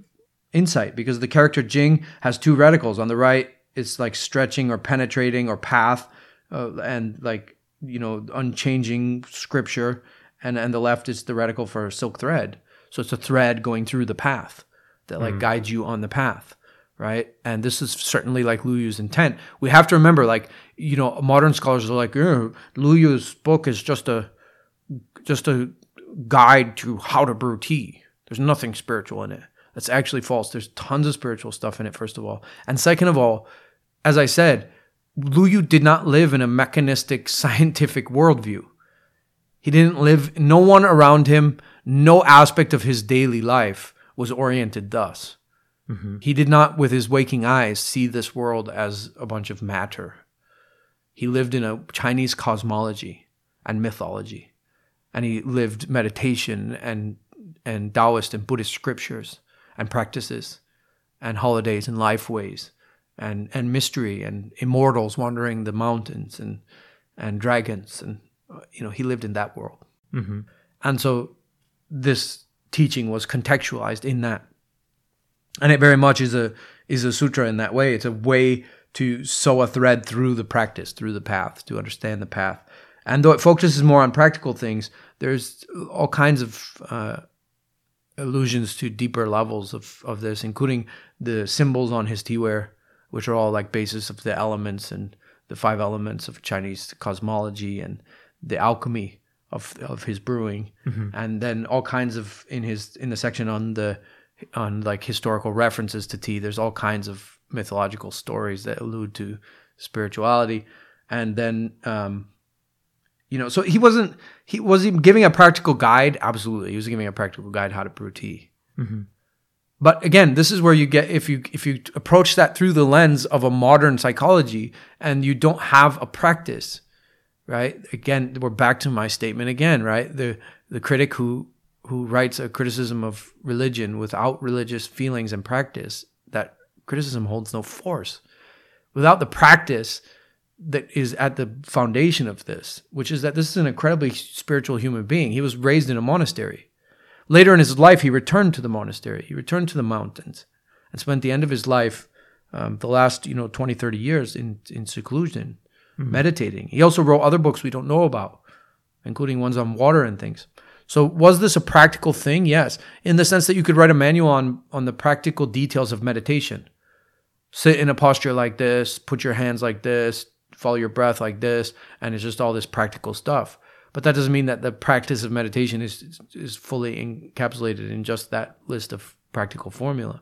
insight because the character Jing has two radicals On the right, it's like stretching or penetrating or path, uh, and like you know unchanging scripture, and and the left is the radical for silk thread. So it's a thread going through the path that like guides you on the path, right? And this is certainly like Lu Yu's intent. We have to remember, like you know, modern scholars are like, "Eh, Lu Yu's book is just a just a guide to how to brew tea. There's nothing spiritual in it. That's actually false. There's tons of spiritual stuff in it, first of all. And second of all, as I said, Lu Yu did not live in a mechanistic *laughs* scientific worldview. He didn't live, no one around him, no aspect of his daily life was oriented thus. He did not, with his waking eyes, see this world as a bunch of matter. He lived in a Chinese cosmology and mythology and he lived meditation and and Taoist and Buddhist scriptures and practices and holidays and life ways and and mystery and immortals wandering the mountains and and dragons and you know he lived in that world. Mm-hmm. And so this teaching was contextualized in that. And it very much is a is a sutra in that way. It's a way to sew a thread through the practice through the path to understand the path. And though it focuses more on practical things there's all kinds of uh, allusions to deeper levels of, of this including the symbols on his teaware which are all like basis of the elements and the five elements of chinese cosmology and the alchemy of of his brewing. And then all kinds of in his in the section on the on like historical references to tea there's all kinds of mythological stories that allude to spirituality. And then um you know so he wasn't he was he giving a practical guide? Absolutely. He was giving a practical guide how to brew tea. But again this is where you get if you if you approach that through the lens of a modern psychology and you don't have a practice right? Again we're back to my statement again right? The the critic who who writes a criticism of religion without religious feelings and practice criticism holds no force without the practice that is at the foundation of this, which is that this is an incredibly spiritual human being. He was raised in a monastery. Later in his life, he returned to the monastery. He returned to the mountains and spent the end of his life, um, the last, you know, 20, 30 years in, in seclusion, meditating. He also wrote other books we don't know about, including ones on water and things. So was this a practical thing? Yes, in the sense that you could write a manual on on the practical details of meditation. Sit in a posture like this, put your hands like this, follow your breath like this, and it's just all this practical stuff. But that doesn't mean that the practice of meditation is is fully encapsulated in just that list of practical formula.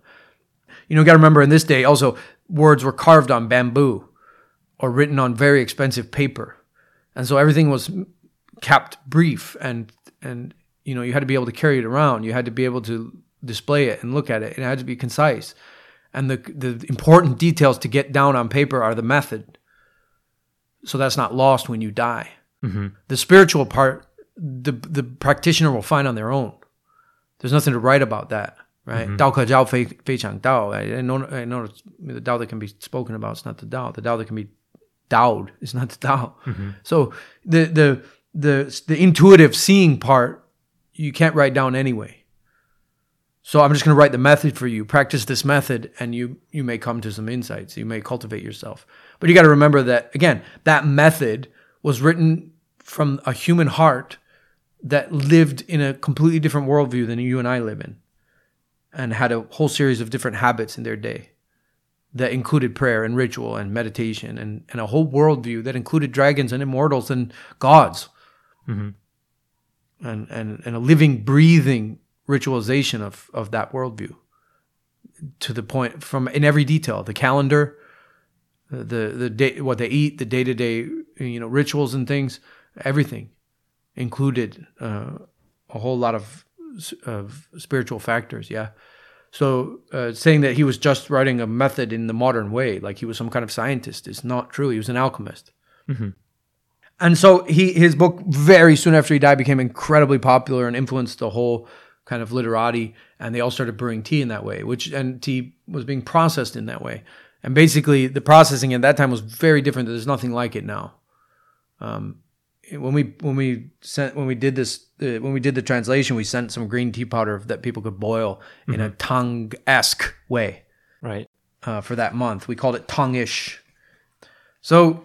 You know, got to remember in this day also words were carved on bamboo or written on very expensive paper, and so everything was kept brief and and you know you had to be able to carry it around. You had to be able to display it and look at it. It had to be concise, and the the important details to get down on paper are the method. So that's not lost when you die. Mm-hmm. The spiritual part, the the practitioner will find on their own. There's nothing to write about that, right? Mm-hmm. Dao ke jiao fei chang dao. I know I know it's the Dao that can be spoken about. It's not the Dao. The Dao that can be Dao. It's not the Tao. Mm-hmm. So the the the the intuitive seeing part you can't write down anyway. So I'm just going to write the method for you. Practice this method, and you you may come to some insights. You may cultivate yourself. But you got to remember that again, that method was written from a human heart that lived in a completely different worldview than you and I live in, and had a whole series of different habits in their day that included prayer and ritual and meditation and, and a whole worldview that included dragons and immortals and gods mm-hmm. and, and, and a living, breathing ritualization of, of that worldview to the point from in every detail the calendar the the day what they eat the day-to-day you know rituals and things everything included uh, a whole lot of of spiritual factors yeah? So uh, saying that he was just writing a method in the modern way like he was some kind of scientist is not true. He was an alchemist. And so he his book very soon after he died became incredibly popular and influenced the whole kind of literati and they all started brewing tea in that way which and tea was being processed in that way and basically the processing at that time was very different there's nothing like it now um, when we when we sent when we did this uh, when we did the translation we sent some green tea powder that people could boil in a Tang-esque way Right. uh, for that month. We called it Tangish. So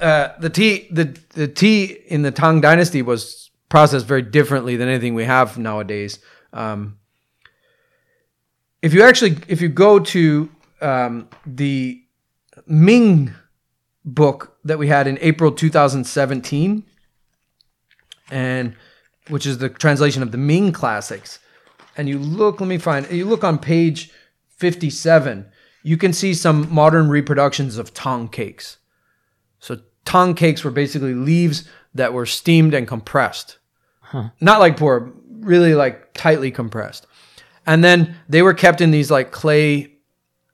uh, the tea the the tea in the Tang Dynasty was processed very differently than anything we have nowadays. Um, if you actually if you go to um, the Ming book that we had in April 2017, and which is the translation of the Ming classics, and you look, let me find, you look on page 57, you can see some modern reproductions of Tang cakes. So Tang cakes were basically leaves that were steamed and compressed. Not like poor, really like tightly compressed. And then they were kept in these like clay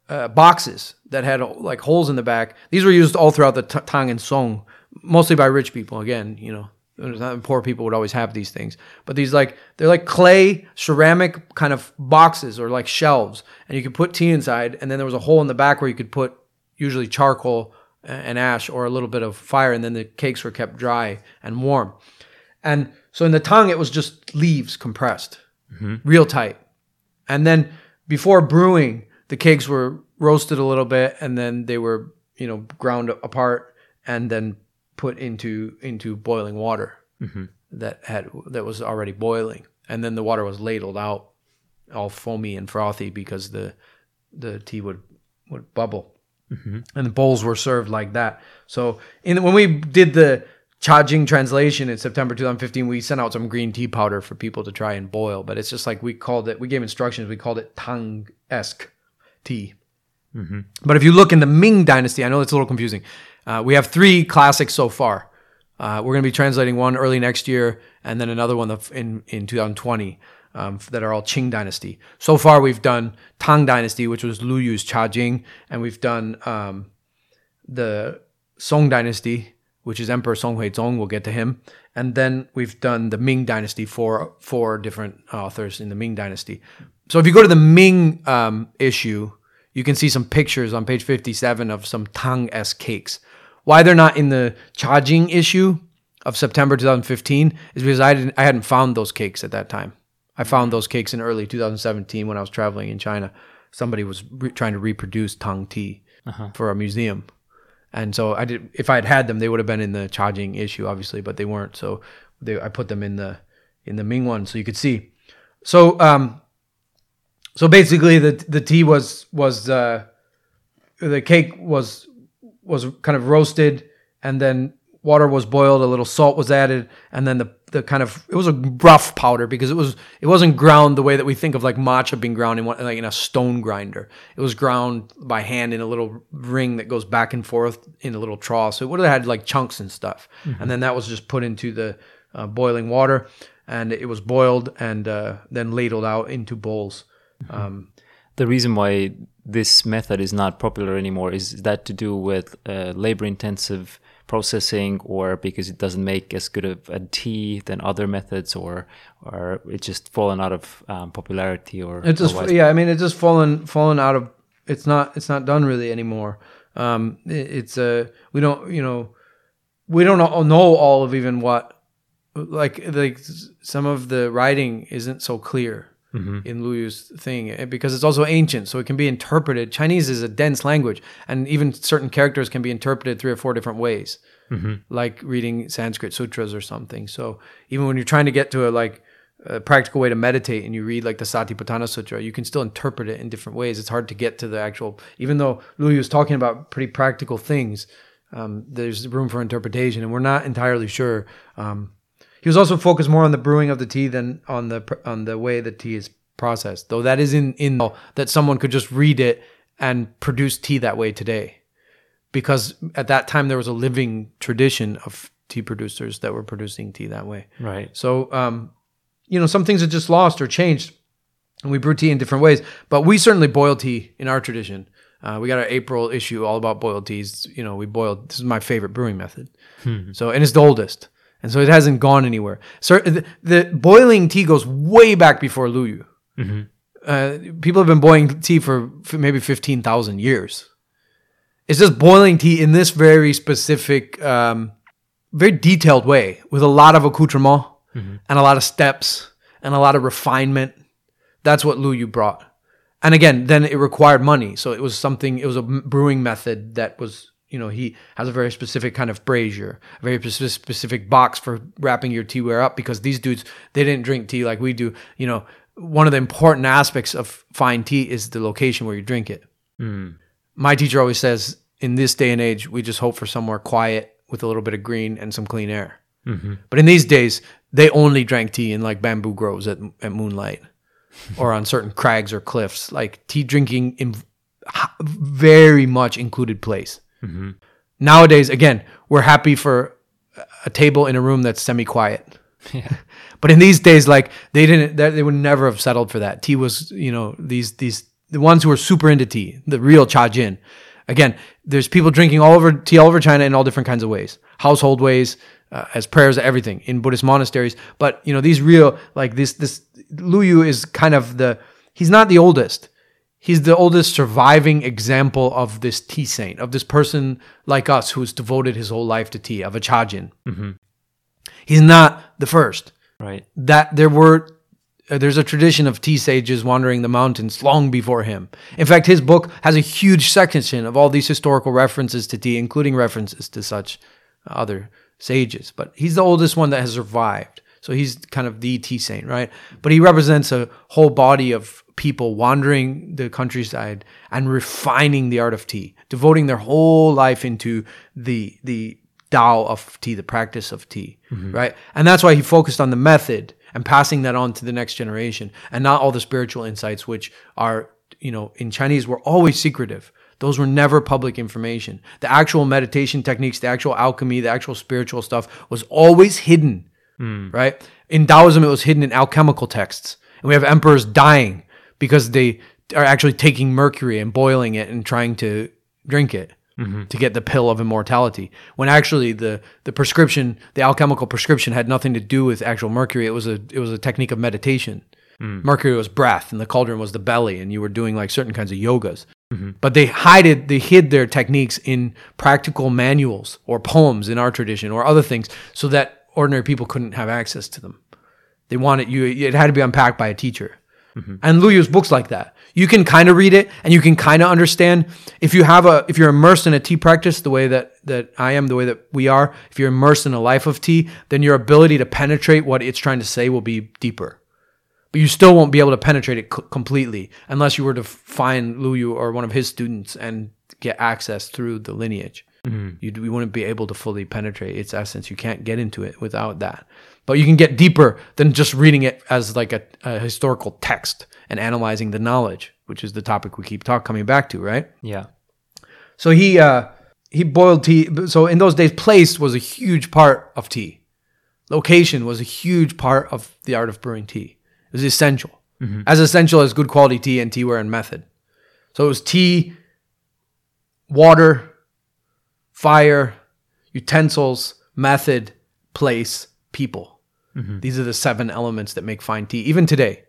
uh, boxes that had like holes in the back. These were used all throughout the t- Tang and Song, mostly by rich people. Again, you know, poor people would always have these things. But these like they're like clay ceramic kind of boxes or like shelves, and you could put tea inside. And then there was a hole in the back where you could put usually charcoal and ash or a little bit of fire, and then the cakes were kept dry and warm. And so in the Tang, it was just leaves compressed, real tight. And then before brewing, the cakes were roasted a little bit, and then they were, you know, ground apart and then put into into boiling water that had that was already boiling, and then the water was ladled out, all foamy and frothy because the the tea would would bubble mm-hmm. and the bowls were served like that. So in when we did the Chajing translation in September 2015, we sent out some green tea powder for people to try and boil, but it's just like we called it. We gave instructions. We called it Tang esque tea. But if you look in the Ming Dynasty, I know it's a little confusing. Uh, we have three classics so far. Uh, we're going to be translating one early next year, and then another one in in 2020 um, that are all Qing Dynasty. So far, we've done Tang Dynasty, which was Lu Yu's Cha Jing, and we've done um, the Song Dynasty, which is Emperor Song Huizong. We'll get to him, and then we've done the Ming Dynasty, four four different authors in the Ming Dynasty. So if you go to the Ming um, issue, you can see some pictures on page 57 of some Tang S cakes. Why they're not in the Chajing issue of September 2015 is because I didn't I hadn't found those cakes at that time. I found those cakes in early 2017 when I was traveling in China. Somebody was re- trying to reproduce Tang tea for a museum. And so I did if I had had them they would have been in the Chajing issue obviously, but they weren't. So they I put them in the in the Ming one so you could see. So um so basically the the tea was was uh the cake was was kind of roasted and then water was boiled a little salt was added and then the the kind of it was a rough powder because it was it wasn't ground the way that we think of like matcha being ground in one, like in a stone grinder. It was ground by hand in a little ring that goes back and forth in a little trough. So it would have had like chunks and stuff. And then that was just put into the uh, boiling water and it was boiled and uh, then ladled out into bowls. Um, The reason why this method is not popular anymore is that to do with uh, labor intensive processing or because it doesn't make as good of a tea than other methods or or it's just fallen out of um, popularity or It just why- yeah, I mean it's just fallen fallen out of it's not it's not done really anymore. Um, it- it's a we don't you know we don't know all of even what like like some of the writing isn't so clear in Luyu's thing eh, because it's also ancient, so it can be interpreted. Chinese is a dense language, and even certain characters can be interpreted three or four different ways, like reading Sanskrit sutras or something. So even when you're trying to get to a like a practical way to meditate and you read like the Satipatthana Sutra, you can still interpret it in different ways. It's hard to get to the actual, even though Luyu is talking about pretty practical things, um, there's room for interpretation, and we're not entirely sure. Um, he was also focused more on the brewing of the tea than on the on the way the tea is processed. Though that is in in that someone could just read it and produce tea that way today, because at that time there was a living tradition of tea producers that were producing tea that way. Right. So, um, you know, some things are just lost or changed, and we brew tea in different ways. But we certainly boil tea in our tradition. Uh, we got our April issue all about boiled teas. You know, we boiled. This is my favorite brewing method. So, and it's the oldest, and so it hasn't gone anywhere. So, the, the boiling tea goes way back before Luyu. Uh, people have been boiling tea for f- maybe fifteen thousand years. It's just boiling tea in this very specific, um, very detailed way with a lot of accoutrement and a lot of steps and a lot of refinement. That's what Luyu brought. And again, then it required money. So it was something, it was a brewing method that was, you know, he has a very specific kind of brazier, a very specific box for wrapping your tea teaware up because these dudes, they didn't drink tea like we do. You know, one of the important aspects of fine tea is the location where you drink it. Mm. My teacher always says, in this day and age, we just hope for somewhere quiet with a little bit of green and some clean air. Mm-hmm. But in these days, they only drank tea in like bamboo groves at, at moonlight *laughs* or on certain crags or cliffs. Like tea drinking in very much included place. Nowadays, again, we're happy for a table in a room that's semi quiet. *laughs* *laughs* But in these days, like they didn't, they they would never have settled for that. Tea was, you know, these these the ones who were super into tea, the real cha jin. Again, there's people drinking all over tea all over China in all different kinds of ways, household ways, uh, as prayers, everything in Buddhist monasteries. But you know, these real like this this Luyu is kind of the he's not the oldest. He's the oldest surviving example of this tea saint, of this person like us who's devoted his whole life to tea, of a chajin. He's not the first Right. that there were uh, there's a tradition of tea sages wandering the mountains long before him. In fact, his book has a huge section of all these historical references to tea, including references to such other sages. But he's the oldest one that has survived. So he's kind of the tea saint, right? But he represents a whole body of people wandering the countryside and refining the art of tea, devoting their whole life into the the Tao of tea, the practice of tea, mm-hmm. right? And that's why he focused on the method and passing that on to the next generation and not all the spiritual insights, which are, you know, in Chinese were always secretive. Those were never public information. The actual meditation techniques, the actual alchemy, the actual spiritual stuff was always hidden, mm. right? In Taoism, it was hidden in alchemical texts. And we have emperors dying because they are actually taking mercury and boiling it and trying to drink it mm-hmm. to get the pill of immortality. When actually the the prescription, the alchemical prescription, had nothing to do with actual mercury. It was a it was a technique of meditation. Mm. Mercury was breath, and the cauldron was the belly, and you were doing like certain kinds of yogas. Mm-hmm. But they hide it, they hid their techniques in practical manuals or poems in our tradition or other things, so that ordinary people couldn't have access to them. They wanted you; it had to be unpacked by a teacher. Mm-hmm. And Luyu's books like that. You can kind of read it and you can kind of understand if you have a if you're immersed in a tea practice the way that that I am, the way that we are. If you're immersed in a life of tea, then your ability to penetrate what it's trying to say will be deeper. But you still won't be able to penetrate it c- completely unless you were to find Luyu or one of his students and get access through the lineage. Mm-hmm. You, you wouldn't be able to fully penetrate its essence. You can't get into it without that. But you can get deeper than just reading it as like a, a historical text and analyzing the knowledge, which is the topic we keep talk coming back to, right? Yeah. So he uh, he boiled tea. So in those days, place was a huge part of tea. Location was a huge part of the art of brewing tea. It was essential, as essential as good quality tea and teaware and method. So it was tea, water, fire, utensils, method, place, people. Mm-hmm. These are the seven elements that make fine tea, even today.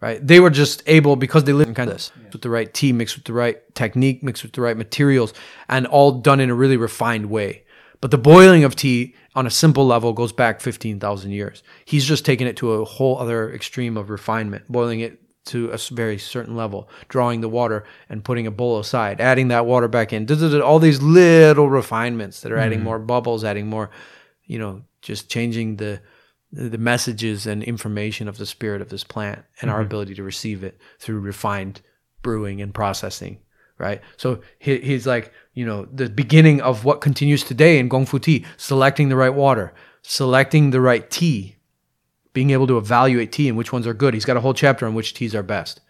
right? They were just able because they lived in kind of this with the right tea, mixed with the right technique, mixed with the right materials, and all done in a really refined way. But the boiling of tea on a simple level goes back 15,000 years. He's just taken it to a whole other extreme of refinement, boiling it to a very certain level, drawing the water and putting a bowl aside, adding that water back in. All these little refinements that are adding mm-hmm. more bubbles, adding more, you know, just changing the the messages and information of the spirit of this plant and our mm-hmm. ability to receive it through refined brewing and processing right? So he, he's like you know the beginning of what continues today in gongfu tea selecting the right water selecting the right tea being able to evaluate tea and which ones are good. He's got a whole chapter on which teas are best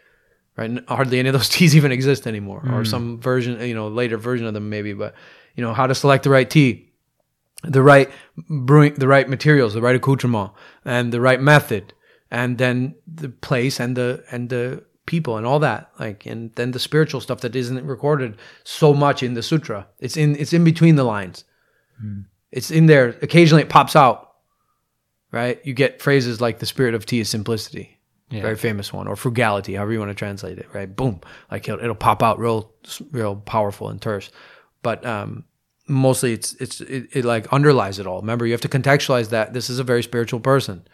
right? And hardly any of those *laughs* teas even exist anymore or mm. some version you know later version of them maybe but you know how to select the right tea the right brewing, the right materials, the right accoutrement, and the right method, and then the place and the and the people and all that, like, and then the spiritual stuff that isn't recorded so much in the sutra. It's in it's in between the lines. It's in there. Occasionally, it pops out. Right, you get phrases like "the spirit of tea is simplicity." Yeah. Very famous one, or frugality, however you want to translate it. Right, boom, like it'll, it'll pop out real, real powerful and terse. But um, mostly it's it's it, it like underlies it all. Remember you have to contextualize that this is a very spiritual person.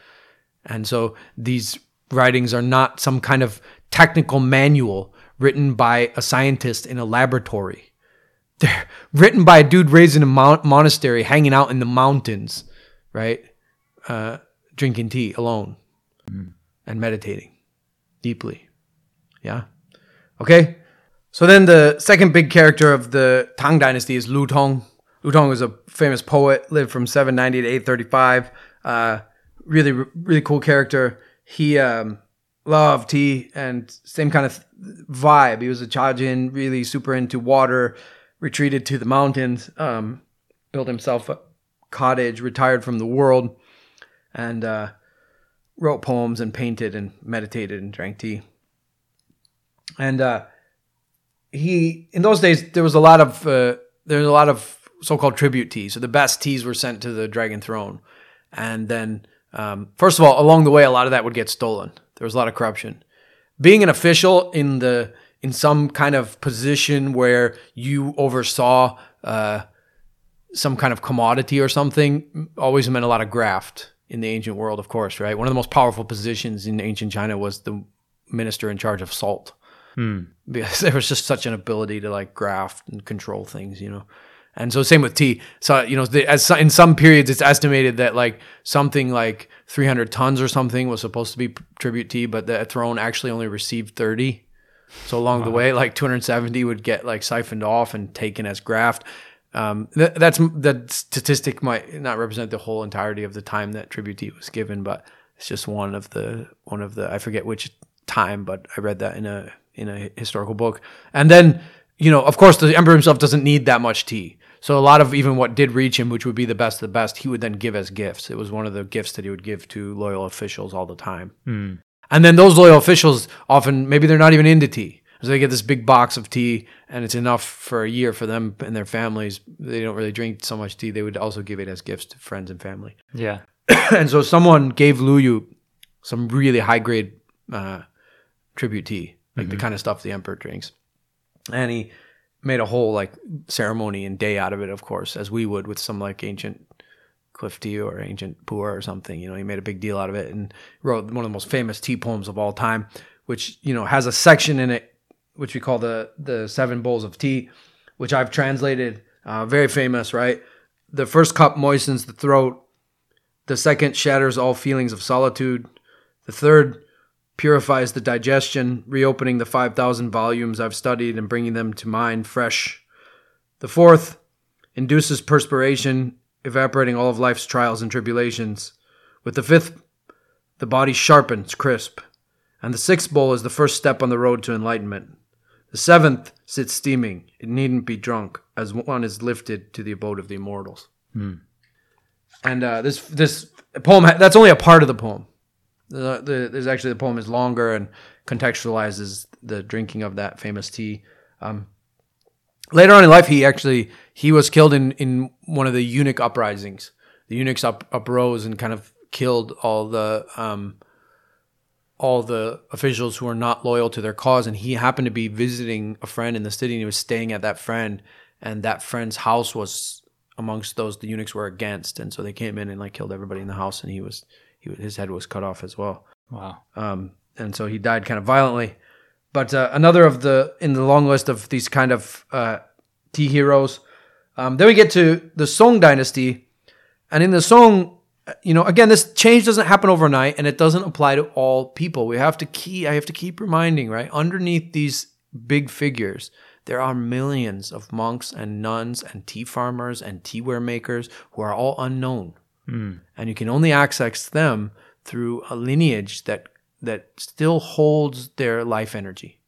And so these writings are not some kind of technical manual written by a scientist in a laboratory. *laughs* They're written by a dude raised in a mon- monastery hanging out in the mountains right? Uh, drinking tea alone and meditating deeply. Yeah? Okay so then the second big character of the Tang Dynasty is Lu Tong. Lu Tong was a famous poet, lived from 790 to 835. Uh, really, really cool character. He um, loved tea and same kind of vibe. He was a Chajin, really super into water, retreated to the mountains, um, built himself a cottage, retired from the world, and uh, wrote poems and painted and meditated and drank tea. And uh, he in those days there was a lot of uh, there was a lot of so-called tribute teas. So the best teas were sent to the Dragon Throne, and then um, first of all, along the way, a lot of that would get stolen. There was a lot of corruption. Being an official in the in some kind of position where you oversaw uh, some kind of commodity or something always meant a lot of graft in the ancient world. Of course, right? One of the most powerful positions in ancient China was the minister in charge of salt because *laughs* there was just such an ability to like graft and control things, you know. And so same with tea. So you know, the, as in some periods, it's estimated that like something like 300 tons or something was supposed to be tribute tea, but the throne actually only received 30. So along the way, like 270 would get like siphoned off and taken as graft. Um, th- that's that statistic might not represent the whole entirety of the time that tribute tea was given, but it's just one of the one of the I forget which time, but I read that in a in a historical book. And then you know, of course, the emperor himself doesn't need that much tea. So a lot of even what did reach him, which would be the best of the best, he would then give as gifts. It was one of the gifts that he would give to loyal officials all the time. And then those loyal officials often maybe they're not even into tea. So they get this big box of tea and it's enough for a year for them and their families. They don't really drink so much tea. They would also give it as gifts to friends and family. Yeah. *coughs* and so someone gave Lu Yu some really high grade uh, tribute tea, like the kind of stuff the emperor drinks. And he made a whole like ceremony and day out of it, of course, as we would with some like ancient cliff tea or ancient puer or something. You know, he made a big deal out of it and wrote one of the most famous tea poems of all time, which you know has a section in it which we call the the seven bowls of tea, which I've translated. Uh, very famous, right? The first cup moistens the throat. The second shatters all feelings of solitude. The third purifies the digestion, reopening the 5,000 volumes I've studied and bringing them to mind fresh. The fourth induces perspiration, evaporating all of life's trials and tribulations. With the fifth, the body sharpens, crisp. And the sixth bowl is the first step on the road to enlightenment. The seventh sits steaming. It needn't be drunk, as one is lifted to the abode of the immortals. And uh, this this poem that's only a part of the poem. The, the, there's actually the poem is longer and contextualizes the drinking of that famous tea. Um, later on in life, he actually he was killed in in one of the eunuch uprisings. The eunuchs up uprose and kind of killed all the um, all the officials who were not loyal to their cause. And he happened to be visiting a friend in the city, and he was staying at that friend, and that friend's house was amongst those the eunuchs were against, and so they came in and like killed everybody in the house, and he was he his head was cut off as well. Wow. Um, and so he died kind of violently. But uh, another of the in the long list of these kind of uh, tea heroes. Um, then we get to the Song dynasty, and in the Song, you know, again, this change doesn't happen overnight, and it doesn't apply to all people. We have to keep. I have to keep reminding, right? Underneath these big figures, there are millions of monks and nuns and tea farmers and teaware makers who are all unknown, and you can only access them through a lineage that that still holds their life energy.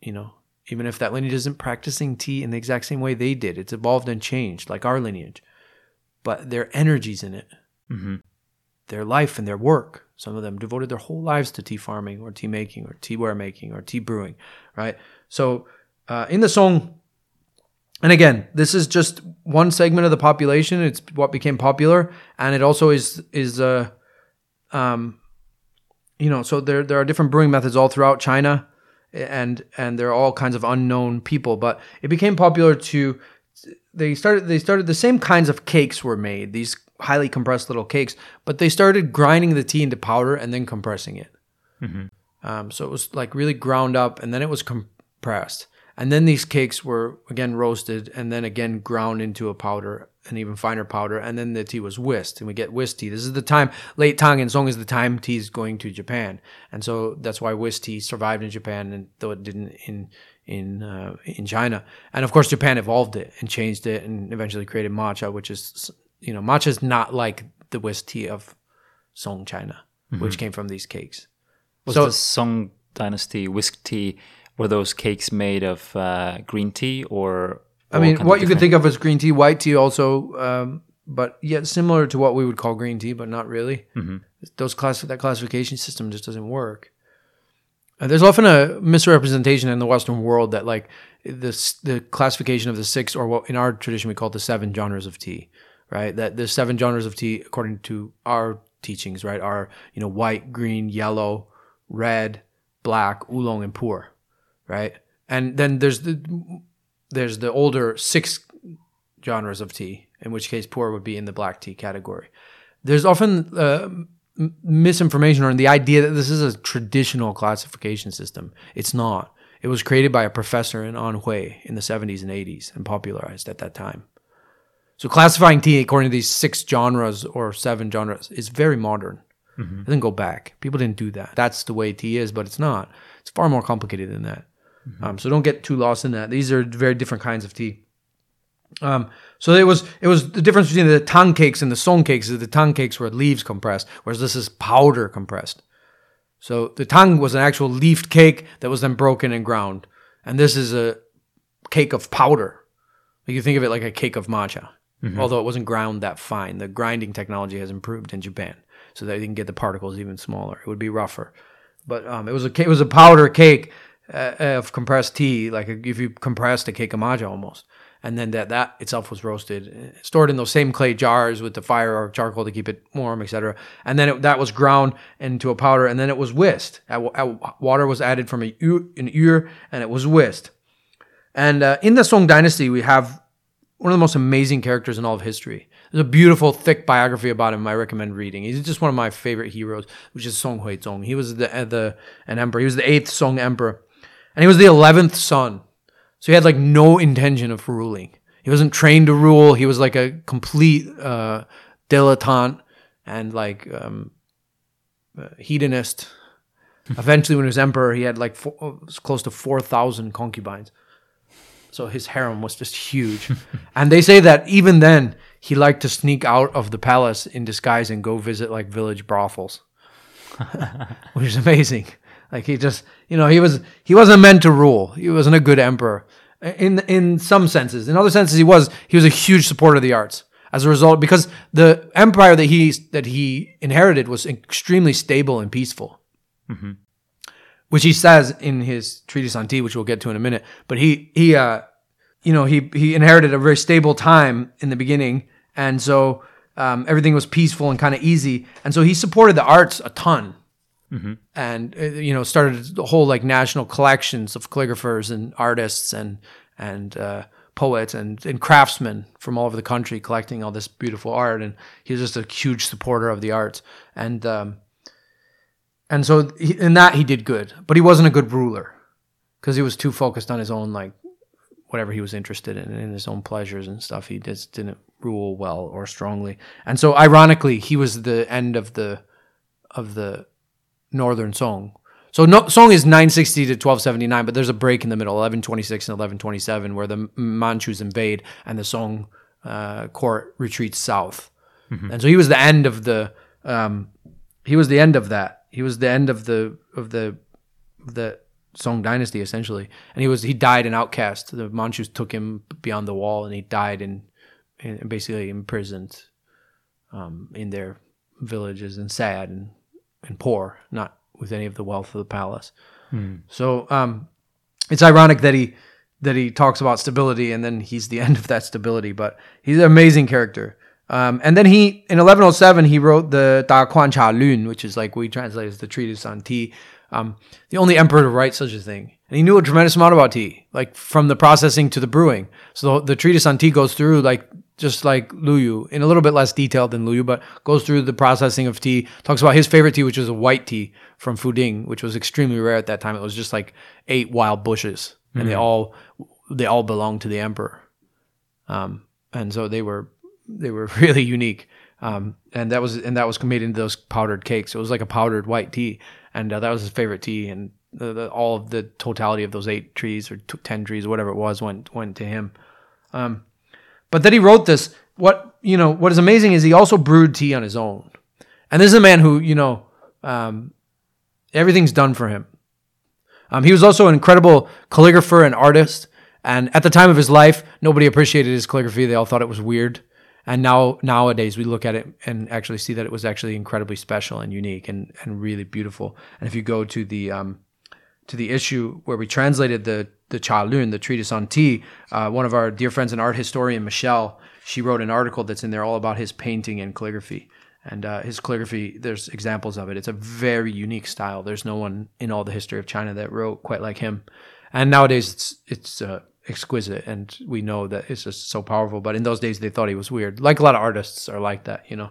You know, even if that lineage isn't practicing tea in the exact same way they did, it's evolved and changed like our lineage, but their energies in it, mm-hmm. their life and their work. Some of them devoted their whole lives to tea farming or tea making or tea ware making or tea brewing, right? So uh, in the song, and again, this is just one segment of the population. It's what became popular, and it also is is uh, um, you know, so there there are different brewing methods all throughout China, and and there are all kinds of unknown people. But it became popular to they started they started the same kinds of cakes were made these highly compressed little cakes, but they started grinding the tea into powder and then compressing it. Um, so it was like really ground up, and then it was compressed, and then these cakes were again roasted, and then again ground into a powder, an even finer powder, and then the tea was whisked, and we get whisked tea. This is the time late Tang and Song is the time tea is going to Japan, and so that's why whisked tea survived in Japan, and though it didn't in in uh, in China, and of course Japan evolved it and changed it, and eventually created matcha, which is you know matcha is not like the whisked tea of Song China, which came from these cakes. Was So- the Song Dynasty whisk tea? Were those cakes made of uh, green tea or? I mean, what you could think of as green tea, white tea also, um, but yet similar to what we would call green tea, but not really. Those class that classification system just doesn't work. Uh, there's often a misrepresentation in the Western world that like this the classification of the six, or what in our tradition we call the seven genres of tea, right? That the seven genres of tea, according to our teachings, right, are you know white, green, yellow, red, black, oolong, and puer, right? And then there's the there's the older six genres of tea, in which case puer would be in the black tea category. There's often uh, misinformation or the idea that this is a traditional classification system. It's not. It was created by a professor in Anhui in the 70s and 80s and popularized at that time. So classifying tea according to these six genres or seven genres is very modern. It didn't go back. People didn't do that. That's the way tea is, but it's not. It's far more complicated than that. Um, so don't get too lost in that. These are very different kinds of tea. Um, so it was it was the difference between the tang cakes and the song cakes is the tang cakes were leaves compressed, whereas this is powder compressed. So the tang was an actual leafed cake that was then broken and ground, and this is a cake of powder. You think of it like a cake of matcha, although it wasn't ground that fine. The grinding technology has improved in Japan, so that you can get the particles even smaller. It would be rougher, but um, it was a it was a powder cake uh, of compressed tea, like if you compressed a cake of matcha almost, and then that that itself was roasted, uh, stored in those same clay jars with the fire or charcoal to keep it warm, etc. And then it, that was ground into a powder, and then it was whisked. At, at- water was added from a, an ear, and it was whisked. And uh, in the Song Dynasty, we have one of the most amazing characters in all of history. There's a beautiful, thick biography about him. I recommend reading. He's just one of my favorite heroes, which is Song Huizong. He was the uh, the an emperor. He was the eighth Song emperor, and he was the eleventh son. So he had like no intention of ruling. He wasn't trained to rule. He was like a complete uh, dilettante and like um, uh, hedonist. Eventually, when he was emperor, he had like four, close to four thousand concubines. So his harem was just huge. *laughs* and they say that even then, he liked to sneak out of the palace in disguise and go visit like village brothels, *laughs* which is amazing. Like he just, you know, he was he wasn't meant to rule. He wasn't a good emperor in in some senses. In other senses, he was he was a huge supporter of the arts. As a result, because the empire that he that he inherited was extremely stable and peaceful which he says in his treatise on tea, which we'll get to in a minute. But he he uh, you know he he inherited a very stable time in the beginning, and so um, everything was peaceful and kind of easy, and so he supported the arts a ton. And uh, you know started the whole like national collections of calligraphers and artists and and uh, poets and, and craftsmen from all over the country collecting all this beautiful art. And he was just a huge supporter of the arts. And um, and so he, in that he did good but he wasn't a good ruler because he was too focused on his own like whatever he was interested in in his own pleasures and stuff. He just didn't rule well or strongly. And so ironically he was the end of the of the northern song. So no, song is 960 to 1279 but there's a break in the middle 1126 and 1127 where the manchus invade and the song uh, court retreats south. And so he was the end of the um, he was the end of that. He was the end of the of the the Song dynasty essentially, and he was he died an outcast. The Manchus took him beyond the wall, and he died in, in basically imprisoned um, in their villages and sad and and poor, not with any of the wealth of the palace. So um, it's ironic that he that he talks about stability and then he's the *laughs* end of that stability, but he's an amazing character. Um, and then he in 1107 he wrote the Da Guan Cha Lun, which is like we translate as the treatise on tea. Um, the only emperor to write such a thing, and he knew a tremendous amount about tea, like from the processing to the brewing. So the, the treatise on tea goes through like just like Lu Yu in a little bit less detail than Lu Yu, but goes through the processing of tea. Talks about his favorite tea, which was a white tea from Fuding, which was extremely rare at that time. It was just like eight wild bushes, and they all they all belonged to the emperor. Um, and so they were they were *laughs* really unique. Um, and that was and that was made into those powdered cakes. It was like a powdered white tea, and uh, that was his favorite tea. And the, the, all of the totality of those eight trees or t- ten trees, whatever it was, went went to him. Um, but that he wrote this. What you know, what is amazing is he also brewed tea on his own. And this is a man who you know, um, everything's done for him. Um, he was also an incredible calligrapher and artist. And at the time of his life, nobody appreciated his calligraphy. They all thought it was weird. And now nowadays we look at it and actually see that it was actually incredibly special and unique and, and really beautiful. And if you go to the um, to the issue where we translated the the Cha Lun, the treatise on tea, uh, one of our dear friends and art historian Michelle, she wrote an article that's in there all about his painting and calligraphy. And uh, his calligraphy, there's examples of it. It's a very unique style. There's no one in all the history of China that wrote quite like him. And nowadays it's it's uh, exquisite, and we know that it's just so powerful. But in those days, they thought he was weird. Like a lot of artists are like that, you know.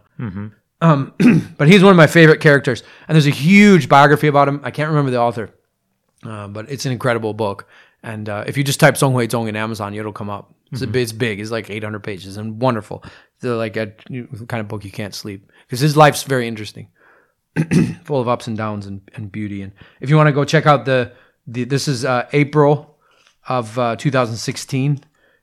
Um, *clears throat* but he's one of my favorite characters, and there's a huge biography about him. I can't remember the author, uh, but it's an incredible book. And uh, if you just type Song Hui Zong in Amazon, it'll come up. It's, a, it's big. It's like 800 pages and wonderful. It's like a kind of book you can't sleep because his life's very interesting, *clears throat* full of ups and downs and, and beauty. And if you want to go check out the, the this is uh, April of uh, 2016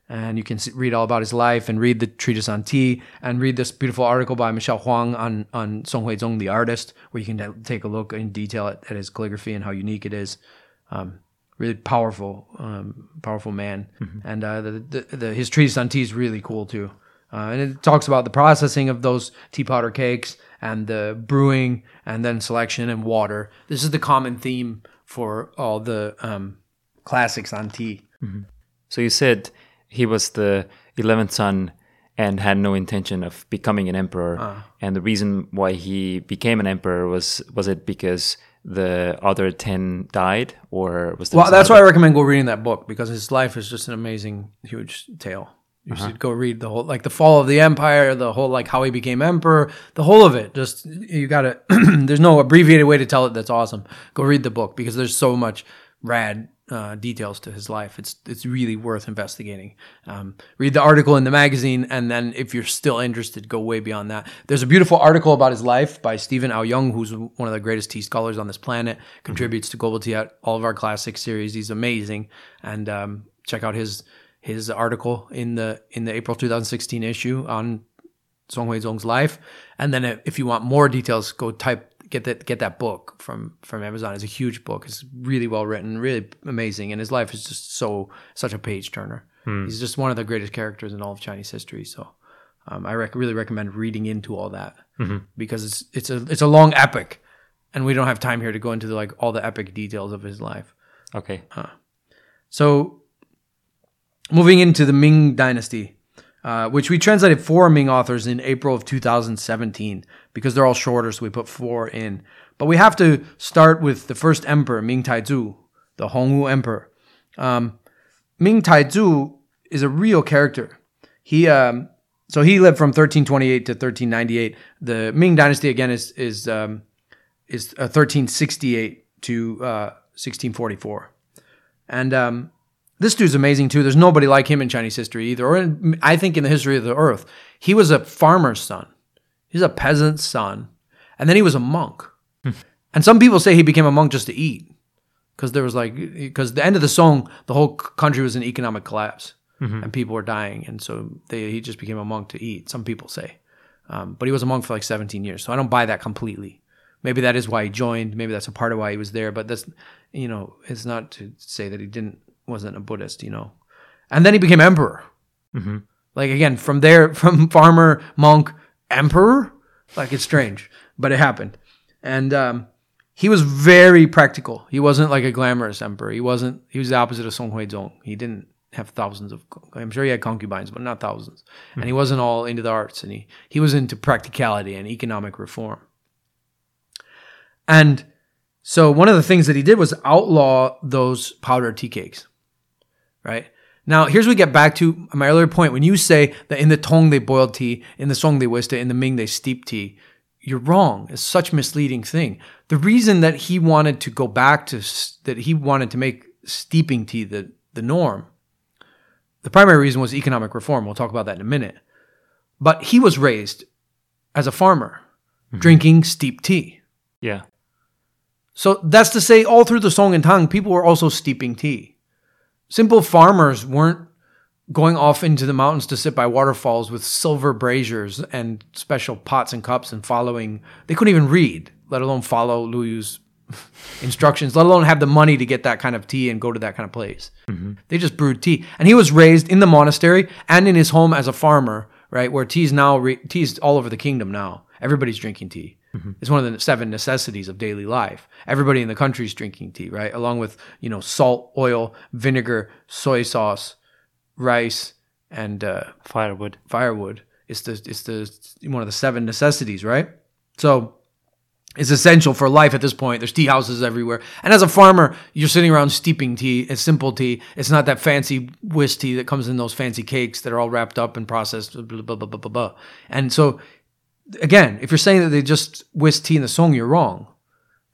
and you can see, read all about his life and read the treatise on tea and read this beautiful article by Michelle Huang on on Song Hui Zong, the artist, where you can t- take a look in detail at, at his calligraphy and how unique it is. Um, really powerful, um, powerful man, and uh, the, the, the his treatise on tea is really cool too. Uh, and it talks about the processing of those tea powder cakes and the brewing and then selection and water. This is the common theme for all the um, classics on tea. So you said he was the 11th son and had no intention of becoming an emperor. And the reason why he became an emperor was was it because the other 10 died or was there Well, that's why I recommend go reading that book because his life is just an amazing, huge tale. You uh-huh. should go read the whole, like the fall of the empire, the whole, like how he became emperor, the whole of it. Just you got to. *clears throat* there's no abbreviated way to tell it. That's awesome. Go read the book because there's so much rad uh, details to his life. It's it's really worth investigating. Um, read the article in the magazine, and then if you're still interested, go way beyond that. There's a beautiful article about his life by Steven Owyoung, who's one of the greatest tea scholars on this planet. Contributes to Global Tea Hut all of our classic series. He's amazing, and um, check out his his article in the in the April 2016 issue on Song Hui Zong's life. And then if you want more details, go type get that get that book from from Amazon. It's a huge book. It's really well written, really amazing, and his life is just so such a page turner. Hmm. He's just one of the greatest characters in all of Chinese history. So. Um, I rec- really recommend reading into all that mm-hmm. because it's it's a it's a long epic, and we don't have time here to go into the, like all the epic details of his life. Okay. Uh, so, moving into the Ming Dynasty, uh, which we translated four Ming authors in April of 2017 because they're all shorter, so we put four in. But we have to start with the first emperor, Ming Taizu, the Hongwu emperor. Um, Ming Taizu is a real character. He um, so he lived from 1328 to 1398. The Ming Dynasty again is is um, is uh, 1368 to uh, 1644, and um, this dude's amazing too. There's nobody like him in Chinese history either, or in, I think in the history of the earth. He was a farmer's son. He's a peasant's son, and then he was a monk. and some people say he became a monk just to eat, because there was like because the end of the song, the whole country was in economic collapse, and people were dying, and so they, he just became a monk to eat. Some people say, um, but he was a monk for like 17 years, so I don't buy that completely. Maybe that is why he joined. Maybe that's a part of why he was there. But that's you know, it's not to say that he didn't wasn't a Buddhist. You know, and then he became emperor. Like again, from there, *laughs* from farmer, monk, emperor, like it's strange, but it happened. And um, he was very practical. He wasn't like a glamorous emperor. He wasn't. He was the opposite of Song Huizong. He didn't have thousands of. I'm sure he had concubines, but not thousands. And he wasn't all into the arts. And he he was into practicality and economic reform. And so one of the things that he did was outlaw those powdered tea cakes, right? Now, here's what we get back to my earlier point. When you say that in the Tang they boiled tea, in the Song they whisked it, in the Ming they steeped tea, you're wrong. It's such a misleading thing. The reason that he wanted to go back to, that he wanted to make steeping tea the, the norm, the primary reason was economic reform. We'll talk about that in a minute. But he was raised as a farmer, mm-hmm. drinking steeped tea. Yeah. So that's to say, all through the Song and Tang, people were also steeping tea. Simple farmers weren't going off into the mountains to sit by waterfalls with silver braziers and special pots and cups and following. They couldn't even read, let alone follow Lu Yu's *laughs* instructions, let alone have the money to get that kind of tea and go to that kind of place. Mm-hmm. They just brewed tea. And he was raised in the monastery and in his home as a farmer, right? Where tea's now, re- tea's all over the kingdom now. Everybody's drinking tea. It's one of the seven necessities of daily life. Everybody in the country is drinking tea, right? Along with, you know, salt, oil, vinegar, soy sauce, rice, and uh, Firewood. firewood. It's the it's the one of the seven necessities, right? So it's essential for life at this point. There's tea houses everywhere, and as a farmer, you're sitting around steeping tea. It's simple tea. It's not that fancy whisk tea that comes in those fancy cakes that are all wrapped up and processed. Blah, blah, blah, blah, blah, blah. And so, again, if you're saying that they just whisk tea in the song, you're wrong.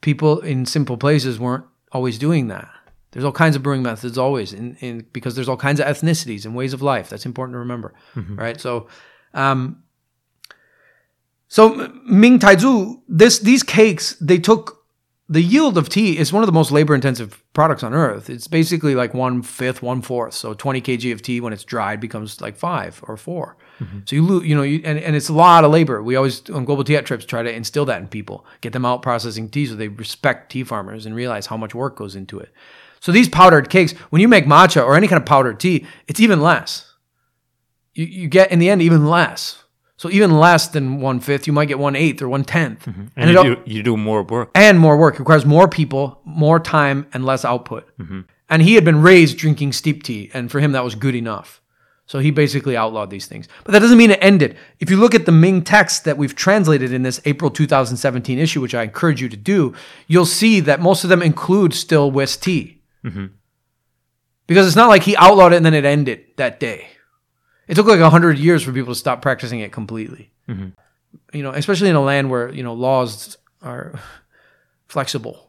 People in simple places weren't always doing that. There's all kinds of brewing methods always, in, in because there's all kinds of ethnicities and ways of life. That's important to remember, right? So, um, so Ming Taizu, this these cakes they took the yield of tea is one of the most labor intensive products on earth. It's basically like one fifth, one fourth. So 20 kg of tea when it's dried becomes like five or 4 So you lose, you know, you, and, and it's a lot of labor. We always on global tea trips try to instill that in people, get them out processing tea so they respect tea farmers and realize how much work goes into it. So these powdered cakes, when you make matcha or any kind of powdered tea, it's even less. You, you get in the end even less. So even less than one fifth, you might get one eighth or one tenth, mm-hmm. And, and you, do, you do more work. and more work. It requires more people, more time, and less output. Mm-hmm. And he had been raised drinking steep tea, and for him that was good enough. So he basically outlawed these things. But that doesn't mean it ended. If you look at the Ming text that we've translated in this April 2017 issue, which I encourage you to do, you'll see that most of them include still whisked tea. Mm-hmm. Because it's not like he outlawed it and then it ended that day. It took like 100 years for people to stop practicing it completely. Mm-hmm. You know, especially in a land where, you know, laws are *laughs* flexible.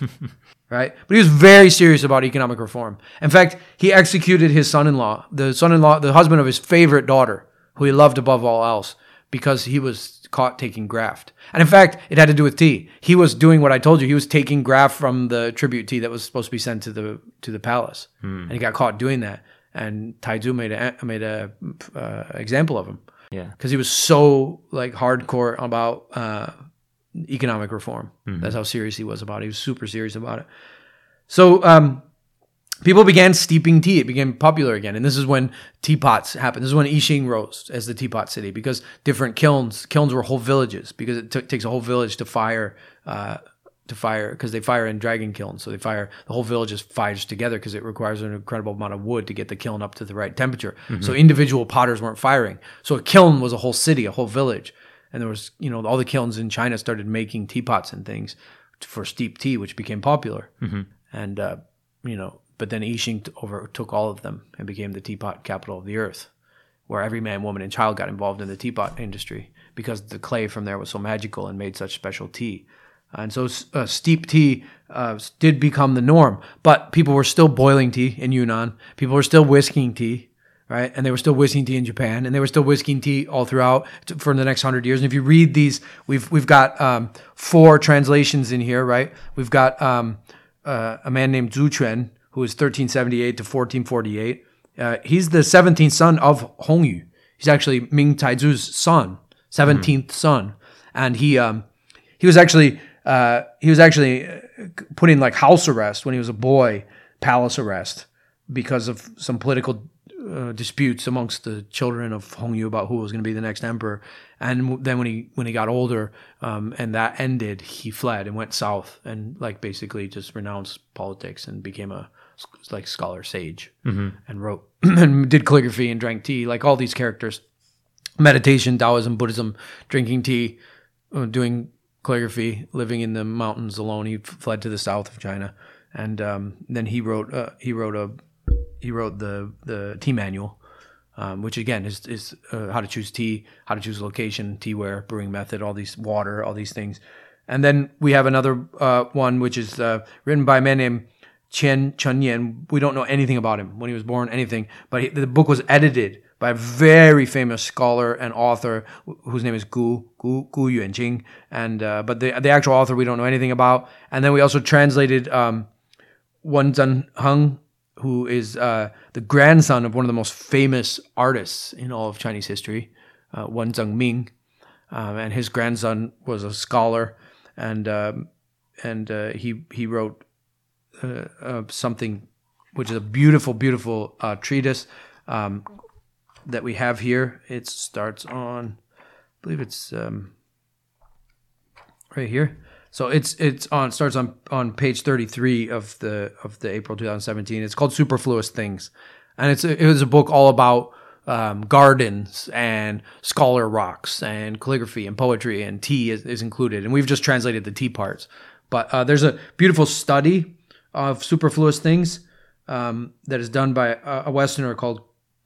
*laughs* right? But he was very serious about economic reform. In fact, he executed his son in law, the son in law, the husband of his favorite daughter, who he loved above all else, because he was caught taking graft. And in fact, it had to do with tea. He was doing what I told you. He was taking graft from the tribute tea that was supposed to be sent to the to the palace, and he got caught doing that. And Taizu made a made a uh, example of him Yeah. because he was so like hardcore about uh, economic reform. That's how serious he was about it. He was super serious about it. So um, people began steeping tea. It became popular again, and this is when teapots happened. This is when Yixing rose as the teapot city because different kilns kilns were whole villages because it took takes a whole village to fire. Uh, to fire because they fire in dragon kilns, so they fire the whole village just fires together because it requires an incredible amount of wood to get the kiln up to the right temperature. So individual potters weren't firing. So a kiln was a whole city, a whole village, and there was you know all the kilns in China started making teapots and things for steep tea, which became popular. And uh, you know, but then Yixing t- overtook all of them and became the teapot capital of the earth, where every man, woman, and child got involved in the teapot industry because the clay from there was so magical and made such special tea. And so uh, steep tea uh, did become the norm, but people were still boiling tea in Yunnan. People were still whisking tea, right? And they were still whisking tea in Japan, and they were still whisking tea all throughout for the next hundred years. And if you read these, we've we've got um, four translations in here, right? We've got um, uh, a man named Zhu Quan, who was 1378 to 1448. Uh, he's the 17th son of Hongwu. He's actually Ming Taizu's son, 17th son, and he um, he was actually uh, he was actually uh, put in like house arrest when he was a boy, palace arrest, because of some political uh, disputes amongst the children of Hongwu about who was going to be the next emperor. And then when he when he got older, um, and that ended, he fled and went south and like basically just renounced politics and became a like scholar sage and wrote *clears throat* and did calligraphy and drank tea like all these characters meditation, Taoism, Buddhism, drinking tea, uh, doing calligraphy, living in the mountains alone. He fled to the south of China, and um, then he wrote uh, he wrote a he wrote the the tea manual, um, which again is is uh, how to choose tea, how to choose location, tea ware, brewing method, all these water, all these things. And then we have another uh, one which is uh, written by a man named Qian Chunnian. We don't know anything about him when he was born, anything. But he, the book was edited by a very famous scholar and author whose name is Gu Gu Gu Yuanqing. And uh, but the the actual author we don't know anything about. And then we also translated um, Wen Zhenheng, who is uh, the grandson of one of the most famous artists in all of Chinese history, uh, Wen Zhengming. Um, and his grandson was a scholar, and um, and uh, he he wrote uh, uh, something which is a beautiful, beautiful uh, treatise um, that we have here. It starts on, I believe it's um, right here. So it's it's on starts on on page thirty three of the of the April two thousand seventeen. It's called Superfluous Things, and it's it was a book all about um, gardens and scholar rocks and calligraphy and poetry and tea is, is included. And we've just translated the tea parts. But uh, there's a beautiful study of superfluous things um, that is done by a, a Westerner called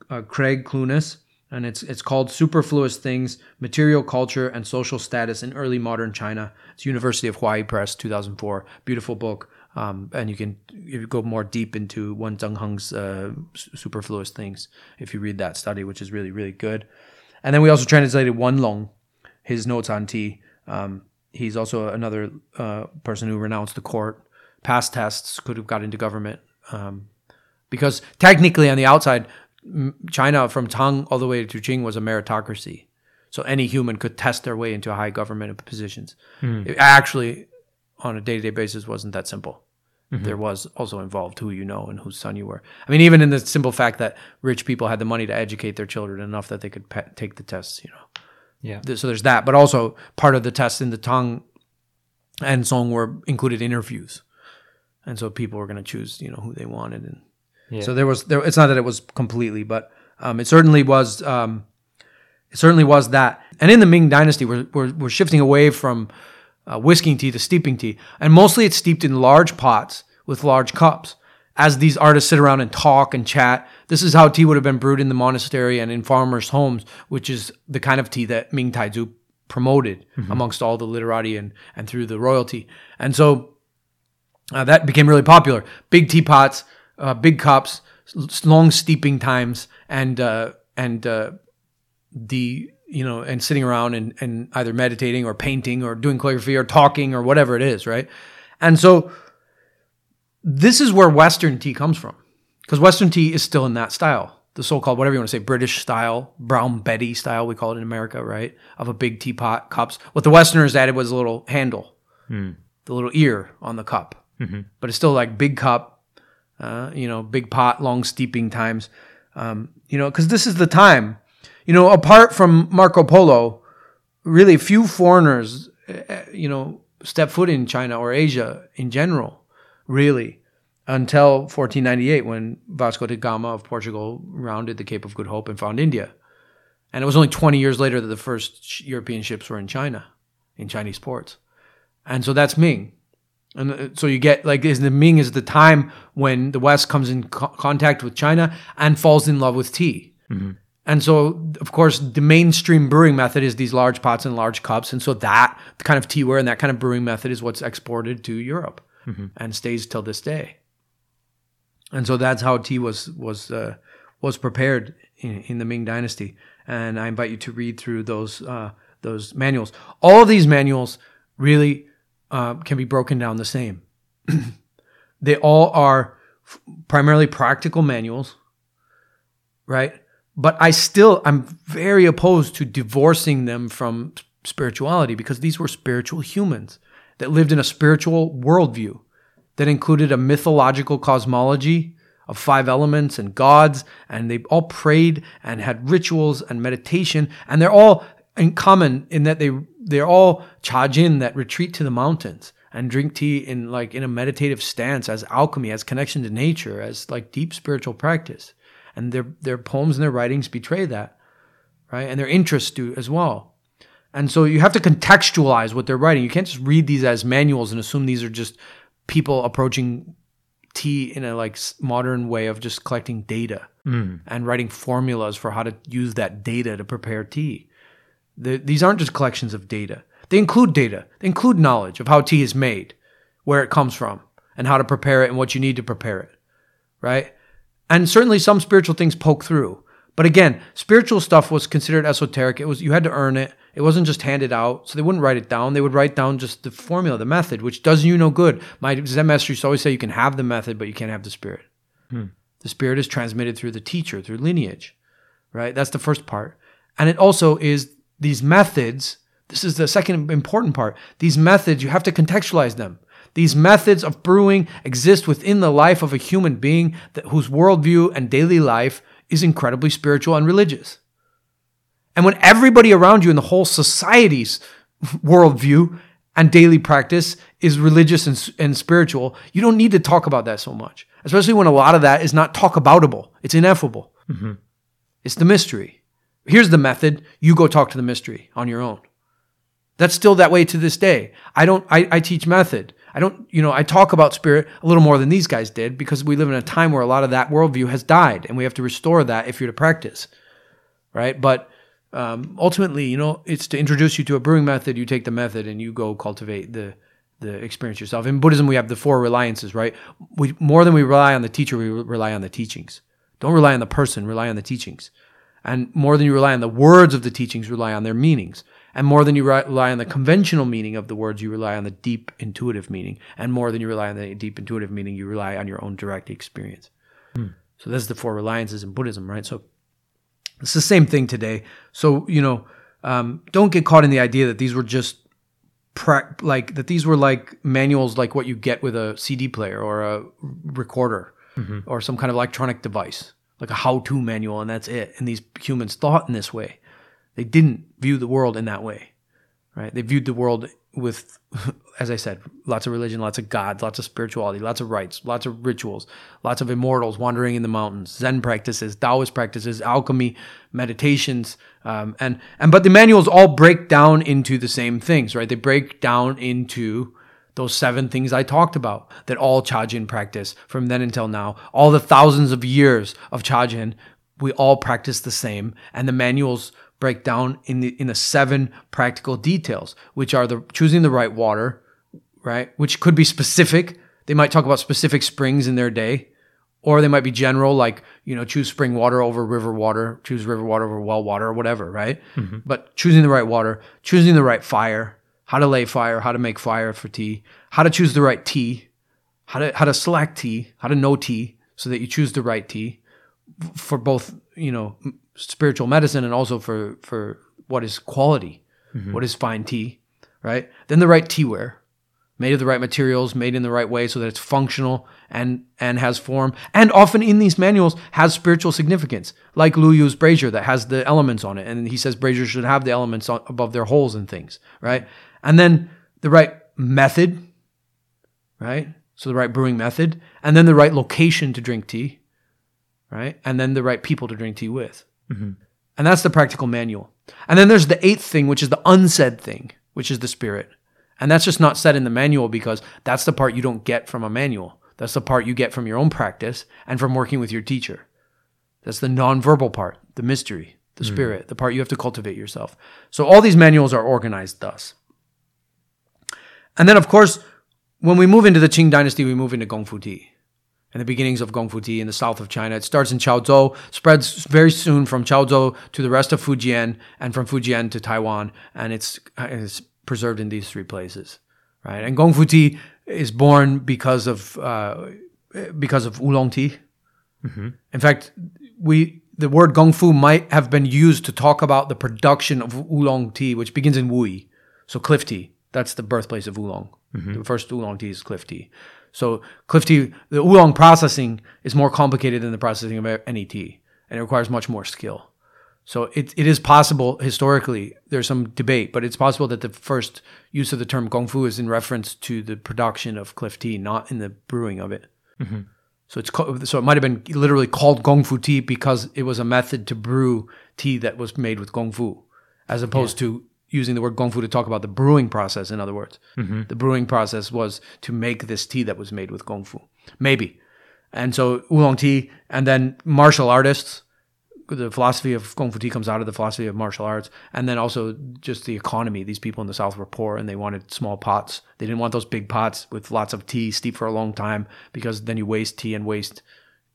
uh, Craig Clunas, and it's it's called Superfluous Things: Material Culture and Social Status in Early Modern China. It's University of Hawaii Press, 2004. Beautiful book, um, and you can you go more deep into Wen Zhenheng's uh, Superfluous Things if you read that study, which is really really good. And then we also translated Wen Long, his notes on tea. Um, he's also another uh, person who renounced the court, passed tests, could have got into government. Um, because technically on the outside, China from Tang all the way to Qing was a meritocracy. So any human could test their way into high government positions. Hmm. It actually, on a day to day basis, wasn't that simple. Mm-hmm. There was also involved who you know and whose son you were. I mean, even in the simple fact that rich people had the money to educate their children enough that they could pa- take the tests, you know. Yeah. So there's that, but also part of the test in the Tang and Song were included interviews, and so people were going to choose, you know, who they wanted, and Yeah. so there was there. It's not that it was completely, but um, it certainly was. Um, it certainly was that. And in the Ming Dynasty, we're we're, we're shifting away from uh, whisking tea to steeping tea, and mostly it's steeped in large pots with large cups. As these artists sit around and talk and chat, this is how tea would have been brewed in the monastery and in farmers' homes, which is the kind of tea that Ming Taizu promoted amongst all the literati and, and through the royalty. And so uh, that became really popular. Big teapots, uh, big cups, long steeping times, and uh, and uh, the you know and sitting around and, and either meditating or painting or doing calligraphy or talking or whatever it is, right? And so this is where Western tea comes from, because Western tea is still in that style, the so-called whatever you want to say, British style, Brown Betty style, we call it in America, right? Of a big teapot cups. What the Westerners added was a little handle, the little ear on the cup, but it's still like big cup, uh, you know, big pot, long steeping times, um, you know, because this is the time, you know, apart from Marco Polo, really few foreigners, uh, you know, step foot in China or Asia in general, really, until 1498 when Vasco da Gama of Portugal rounded the Cape of Good Hope and found India. And it was only 20 years later that the first European ships were in China, in Chinese ports. And so that's Ming. And uh, so you get like is the Ming is the time when the West comes in co- contact with China and falls in love with tea. And so, of course, the mainstream brewing method is these large pots and large cups. And so that kind of teaware and that kind of brewing method is what's exported to Europe and stays till this day. And so that's how tea was was uh, was prepared in, in the Ming Dynasty. And I invite you to read through those uh, those manuals. All of these manuals really uh, can be broken down the same. *clears throat* they all are f- primarily practical manuals, right? But I still I'm very opposed to divorcing them from spirituality because these were spiritual humans that lived in a spiritual worldview that included a mythological cosmology of five elements and gods, and they all prayed and had rituals and meditation, and they're all in common in that they they're all chajin that retreat to the mountains and drink tea in like in a meditative stance as alchemy, as connection to nature, as like deep spiritual practice. And their their poems and their writings betray that, right? And their interests do as well. And so you have to contextualize what they're writing. You can't just read these as manuals and assume these are just people approaching tea in a like modern way of just collecting data hmm. and writing formulas for how to use that data to prepare tea. The, these aren't just collections of data. They include data. They include knowledge of how tea is made, where it comes from, and how to prepare it and what you need to prepare it. Right? And certainly some spiritual things poke through. But again, spiritual stuff was considered esoteric. It was you had to earn it. It wasn't just handed out. So they wouldn't write it down. They would write down just the formula, the method, which does you no good. My Zen master used to always say you can have the method, but you can't have the spirit. Hmm. The spirit is transmitted through the teacher, through lineage. Right? That's the first part. And it also is these methods. This is the second important part. These methods, you have to contextualize them. These methods of brewing exist within the life of a human being that, whose worldview and daily life is incredibly spiritual and religious. And when everybody around you in the whole society's worldview and daily practice is religious and, and spiritual, you don't need to talk about that so much, especially when a lot of that is not talk aboutable. It's ineffable. Mm-hmm. It's the mystery. Here's the method. You go talk to the mystery on your own. That's still that way to this day. I don't, I, I teach method. I don't, you know, I talk about spirit a little more than these guys did because we live in a time where a lot of that worldview has died and we have to restore that if you're to practice. Right. But um, ultimately, you know, it's to introduce you to a brewing method. You take the method and you go cultivate the, the experience yourself. In Buddhism, we have the four reliances, right? We, more than we rely on the teacher, we rely on the teachings. Don't rely on the person, rely on the teachings. And more than you rely on the words of the teachings, rely on their meanings. And more than you rely on the conventional meaning of the words, you rely on the deep intuitive meaning. And more than you rely on the deep intuitive meaning, you rely on your own direct experience. So that's the four reliances in Buddhism, right? So it's the same thing today. So, you know, um, don't get caught in the idea that these were just pra- like that these were like manuals like what you get with a CD player or a recorder or some kind of electronic device, like a how-to manual and that's it. And these humans thought in this way. They didn't view the world in that way. Right? They viewed the world with *laughs* as I said, lots of religion, lots of gods, lots of spirituality, lots of rites, lots of rituals, lots of immortals wandering in the mountains, Zen practices, Taoist practices, alchemy, meditations, um, and and but the manuals all break down into the same things, right? They break down into those seven things I talked about that all Chajin practice from then until now. All the thousands of years of Chajin, we all practice the same, and the manuals break down in the in the seven practical details, which are the choosing the right water, right? Which could be specific. They might talk about specific springs in their day, or they might be general, like you know, choose spring water over river water, choose river water over well water, or whatever, right? Mm-hmm. But choosing the right water, choosing the right fire, how to lay fire, how to make fire for tea, how to choose the right tea, how to how to select tea, how to know tea, so that you choose the right tea for both you know spiritual medicine and also for for what is quality, mm-hmm. what is fine tea, right? Then the right teaware, made of the right materials, made in the right way so that it's functional and and has form, and often in these manuals has spiritual significance, like Lu Yu's brazier that has the elements on it, and he says braziers should have the elements on, above their holes and things, right? And then the right method, right? So the right brewing method, and then the right location to drink tea, right? And then the right people to drink tea with. Mm-hmm. And that's the practical manual. And then there's the eighth thing, which is the unsaid thing, which is the spirit. And that's just not said in the manual because that's the part you don't get from a manual. That's the part you get from your own practice and from working with your teacher. That's the nonverbal part, the mystery, the mm-hmm. spirit, the part you have to cultivate yourself. So all these manuals are organized thus. And then, of course, when we move into the Qing dynasty, we move into Gongfu tea and the beginnings of Gongfu tea in the south of China. It starts in Chaozhou, spreads very soon from Chaozhou to the rest of Fujian, and from Fujian to Taiwan, and it's, it's preserved in these three places, right? And Gongfu tea is born because of uh, because of oolong tea. In fact, we the word Gongfu might have been used to talk about the production of oolong tea, which begins in Wuyi, so cliff tea. That's the birthplace of oolong. Mm-hmm. The first oolong tea is cliff tea. So cliff tea, the oolong processing is more complicated than the processing of any tea, and it requires much more skill. So it, it is possible historically. There's some debate, but it's possible that the first use of the term gongfu is in reference to the production of cliff tea, not in the brewing of it. Mm-hmm. So it's so it might have been literally called gongfu tea because it was a method to brew tea that was made with gongfu, as opposed to using the word gongfu to talk about the brewing process. In other words, the brewing process was to make this tea that was made with gongfu, maybe. And so oolong tea, and then martial artists. The philosophy of Kung Fu Tea comes out of the philosophy of martial arts, and then also just the economy. These people in the South were poor, and they wanted small pots. They didn't want those big pots with lots of tea steeped for a long time, because then you waste tea and waste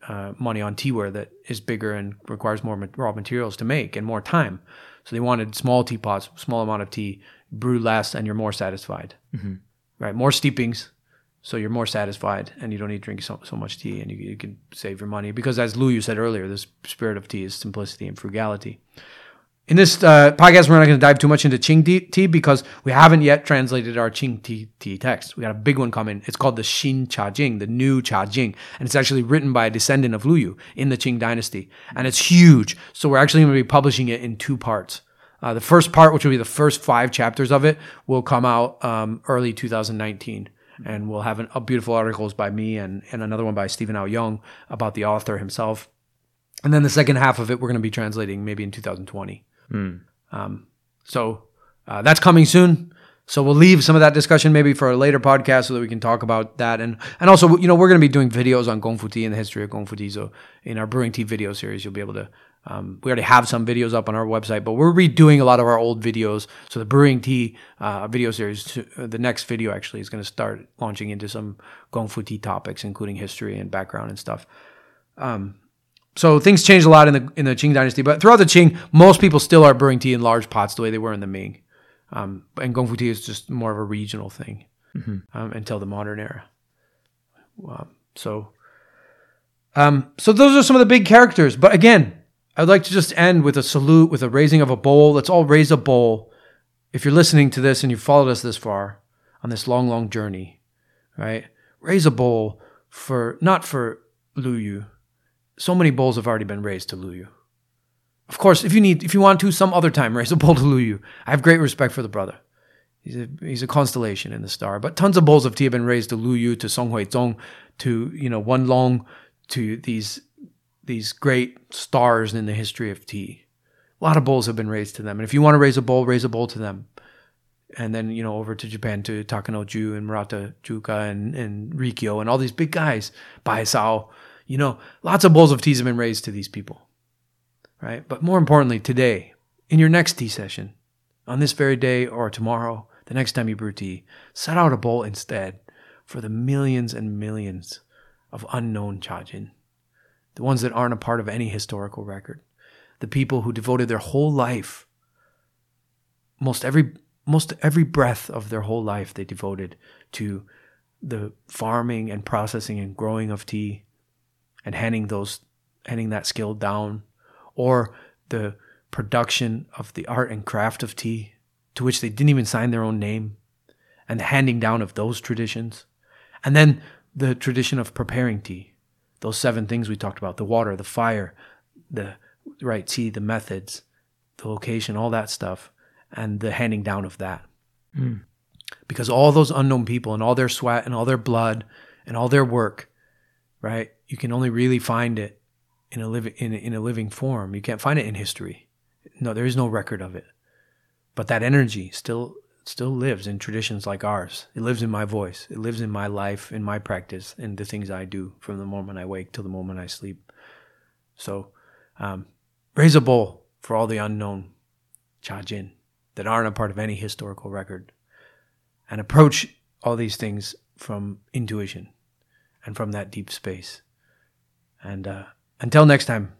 uh, money on teaware that is bigger and requires more ma- raw materials to make and more time. So they wanted small teapots, small amount of tea, brew less, and you're more satisfied. Mm-hmm. Right, more steepings, so you're more satisfied, and you don't need to drink so, so much tea, and you, you can save your money because, as Lu Yu said earlier, the spirit of tea is simplicity and frugality. In this uh, podcast, we're not going to dive too much into Qing tea because we haven't yet translated our Qing tea, tea text. We got a big one coming. It's called the Xin Cha Jing, the New Cha Jing, and it's actually written by a descendant of Lu Yu in the Qing dynasty, and it's huge. So we're actually going to be publishing it in two parts. Uh, the first part, which will be the first five chapters of it, will come out um, early 2019. And we'll have an, a beautiful articles by me and, and another one by Steven Owyoung about the author himself. And then the second half of it, we're going to be translating maybe in 2020. Um, so uh, that's coming soon. So we'll leave some of that discussion maybe for a later podcast so that we can talk about that. And and also, you know, we're going to be doing videos on Gongfu tea and the history of Gongfu tea. So in our brewing tea video series, you'll be able to. Um, we already have some videos up on our website, but we're redoing a lot of our old videos. So the brewing tea uh, video series, to, uh, the next video actually is going to start launching into some Gongfu tea topics, including history and background and stuff so things changed a lot in the in the Qing dynasty, but throughout the Qing, most people still are brewing tea in large pots the way they were in the Ming. Um, and Gongfu tea is just more of a regional thing um, until the modern era. Um, so, um, so those are some of the big characters. But again, I'd like to just end with a salute, with a raising of a bowl. Let's all raise a bowl. If you're listening to this and you've followed us this far on this long, long journey, right? Raise a bowl for not for Lu Yu, so many bowls have already been raised to Lu Yu. Of course, if you need, if you want to, some other time, raise a bowl to Lu Yu. I have great respect for the brother. He's a, he's a constellation in the star. But tons of bowls of tea have been raised to Lu Yu, to Song Hui Zong, to you know Wen Long, to these these great stars in the history of tea. A lot of bowls have been raised to them. And if you want to raise a bowl, raise a bowl to them. And then, you know, over to Japan to Takeno Jōō and Murata Jukō and, and Rikyu and all these big guys, Bai Sao. You know, lots of bowls of teas have been raised to these people, right? But more importantly, today, in your next tea session, on this very day or tomorrow, the next time you brew tea, set out a bowl instead for the millions and millions of unknown chajin, the ones that aren't a part of any historical record, the people who devoted their whole life, most every most every breath of their whole life they devoted to the farming and processing and growing of tea and handing those handing that skill down or the production of the art and craft of tea to which they didn't even sign their own name and the handing down of those traditions and then the tradition of preparing tea. Those seven things we talked about the water the fire the right tea the methods the location all that stuff and the handing down of that. Hmm. Because all those unknown people and all their sweat and all their blood and all their work right you can only really find it in a living in, in a living form you can't find it in history No, there is no record of it. But that energy still still lives in traditions like ours. It lives in my voice. It lives in my life, in my practice, in the things I do from the moment I wake till the moment I sleep. So, um, raise a bowl for all the unknown Cha Jin that aren't a part of any historical record, and approach all these things from intuition and from that deep space. And uh, until next time,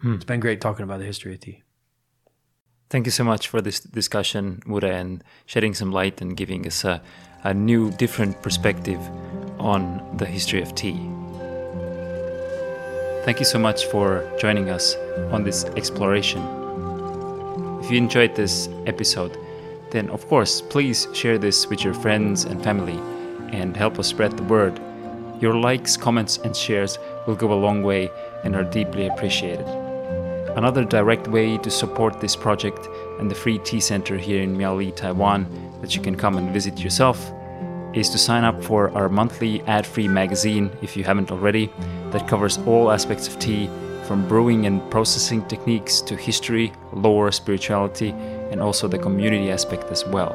hmm. it's been great talking about the history of tea. Thank you so much for this discussion, Mure, and shedding some light and giving us a, a new, different perspective on the history of tea. Thank you so much for joining us on this exploration. If you enjoyed this episode, then of course, please share this with your friends and family and help us spread the word. Your likes, comments, and shares will go a long way and are deeply appreciated. Another direct way to support this project and the Free Tea Center here in Miaoli, Taiwan, that you can come and visit yourself, is to sign up for our monthly ad free magazine if you haven't already, that covers all aspects of tea from brewing and processing techniques to history, lore, spirituality, and also the community aspect as well.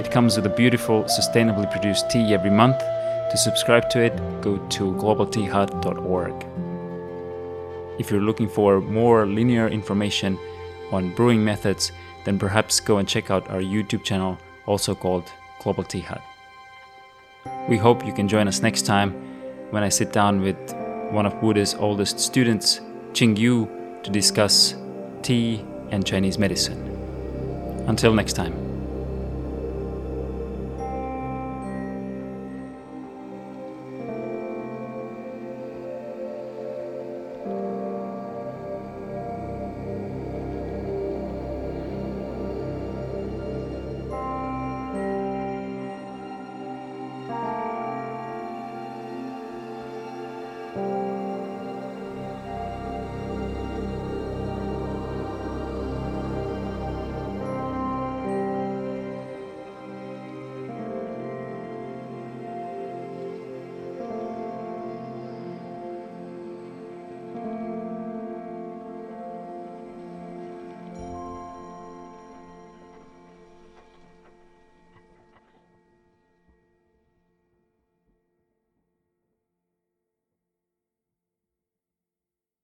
It comes with a beautiful, sustainably produced tea every month. To subscribe to it, go to globalteahut.org. If you're looking for more linear information on brewing methods, then perhaps go and check out our YouTube channel, also called Global Tea Hut. We hope you can join us next time when I sit down with one of Buddha's oldest students, Qing Yu, to discuss tea and Chinese medicine. Until next time.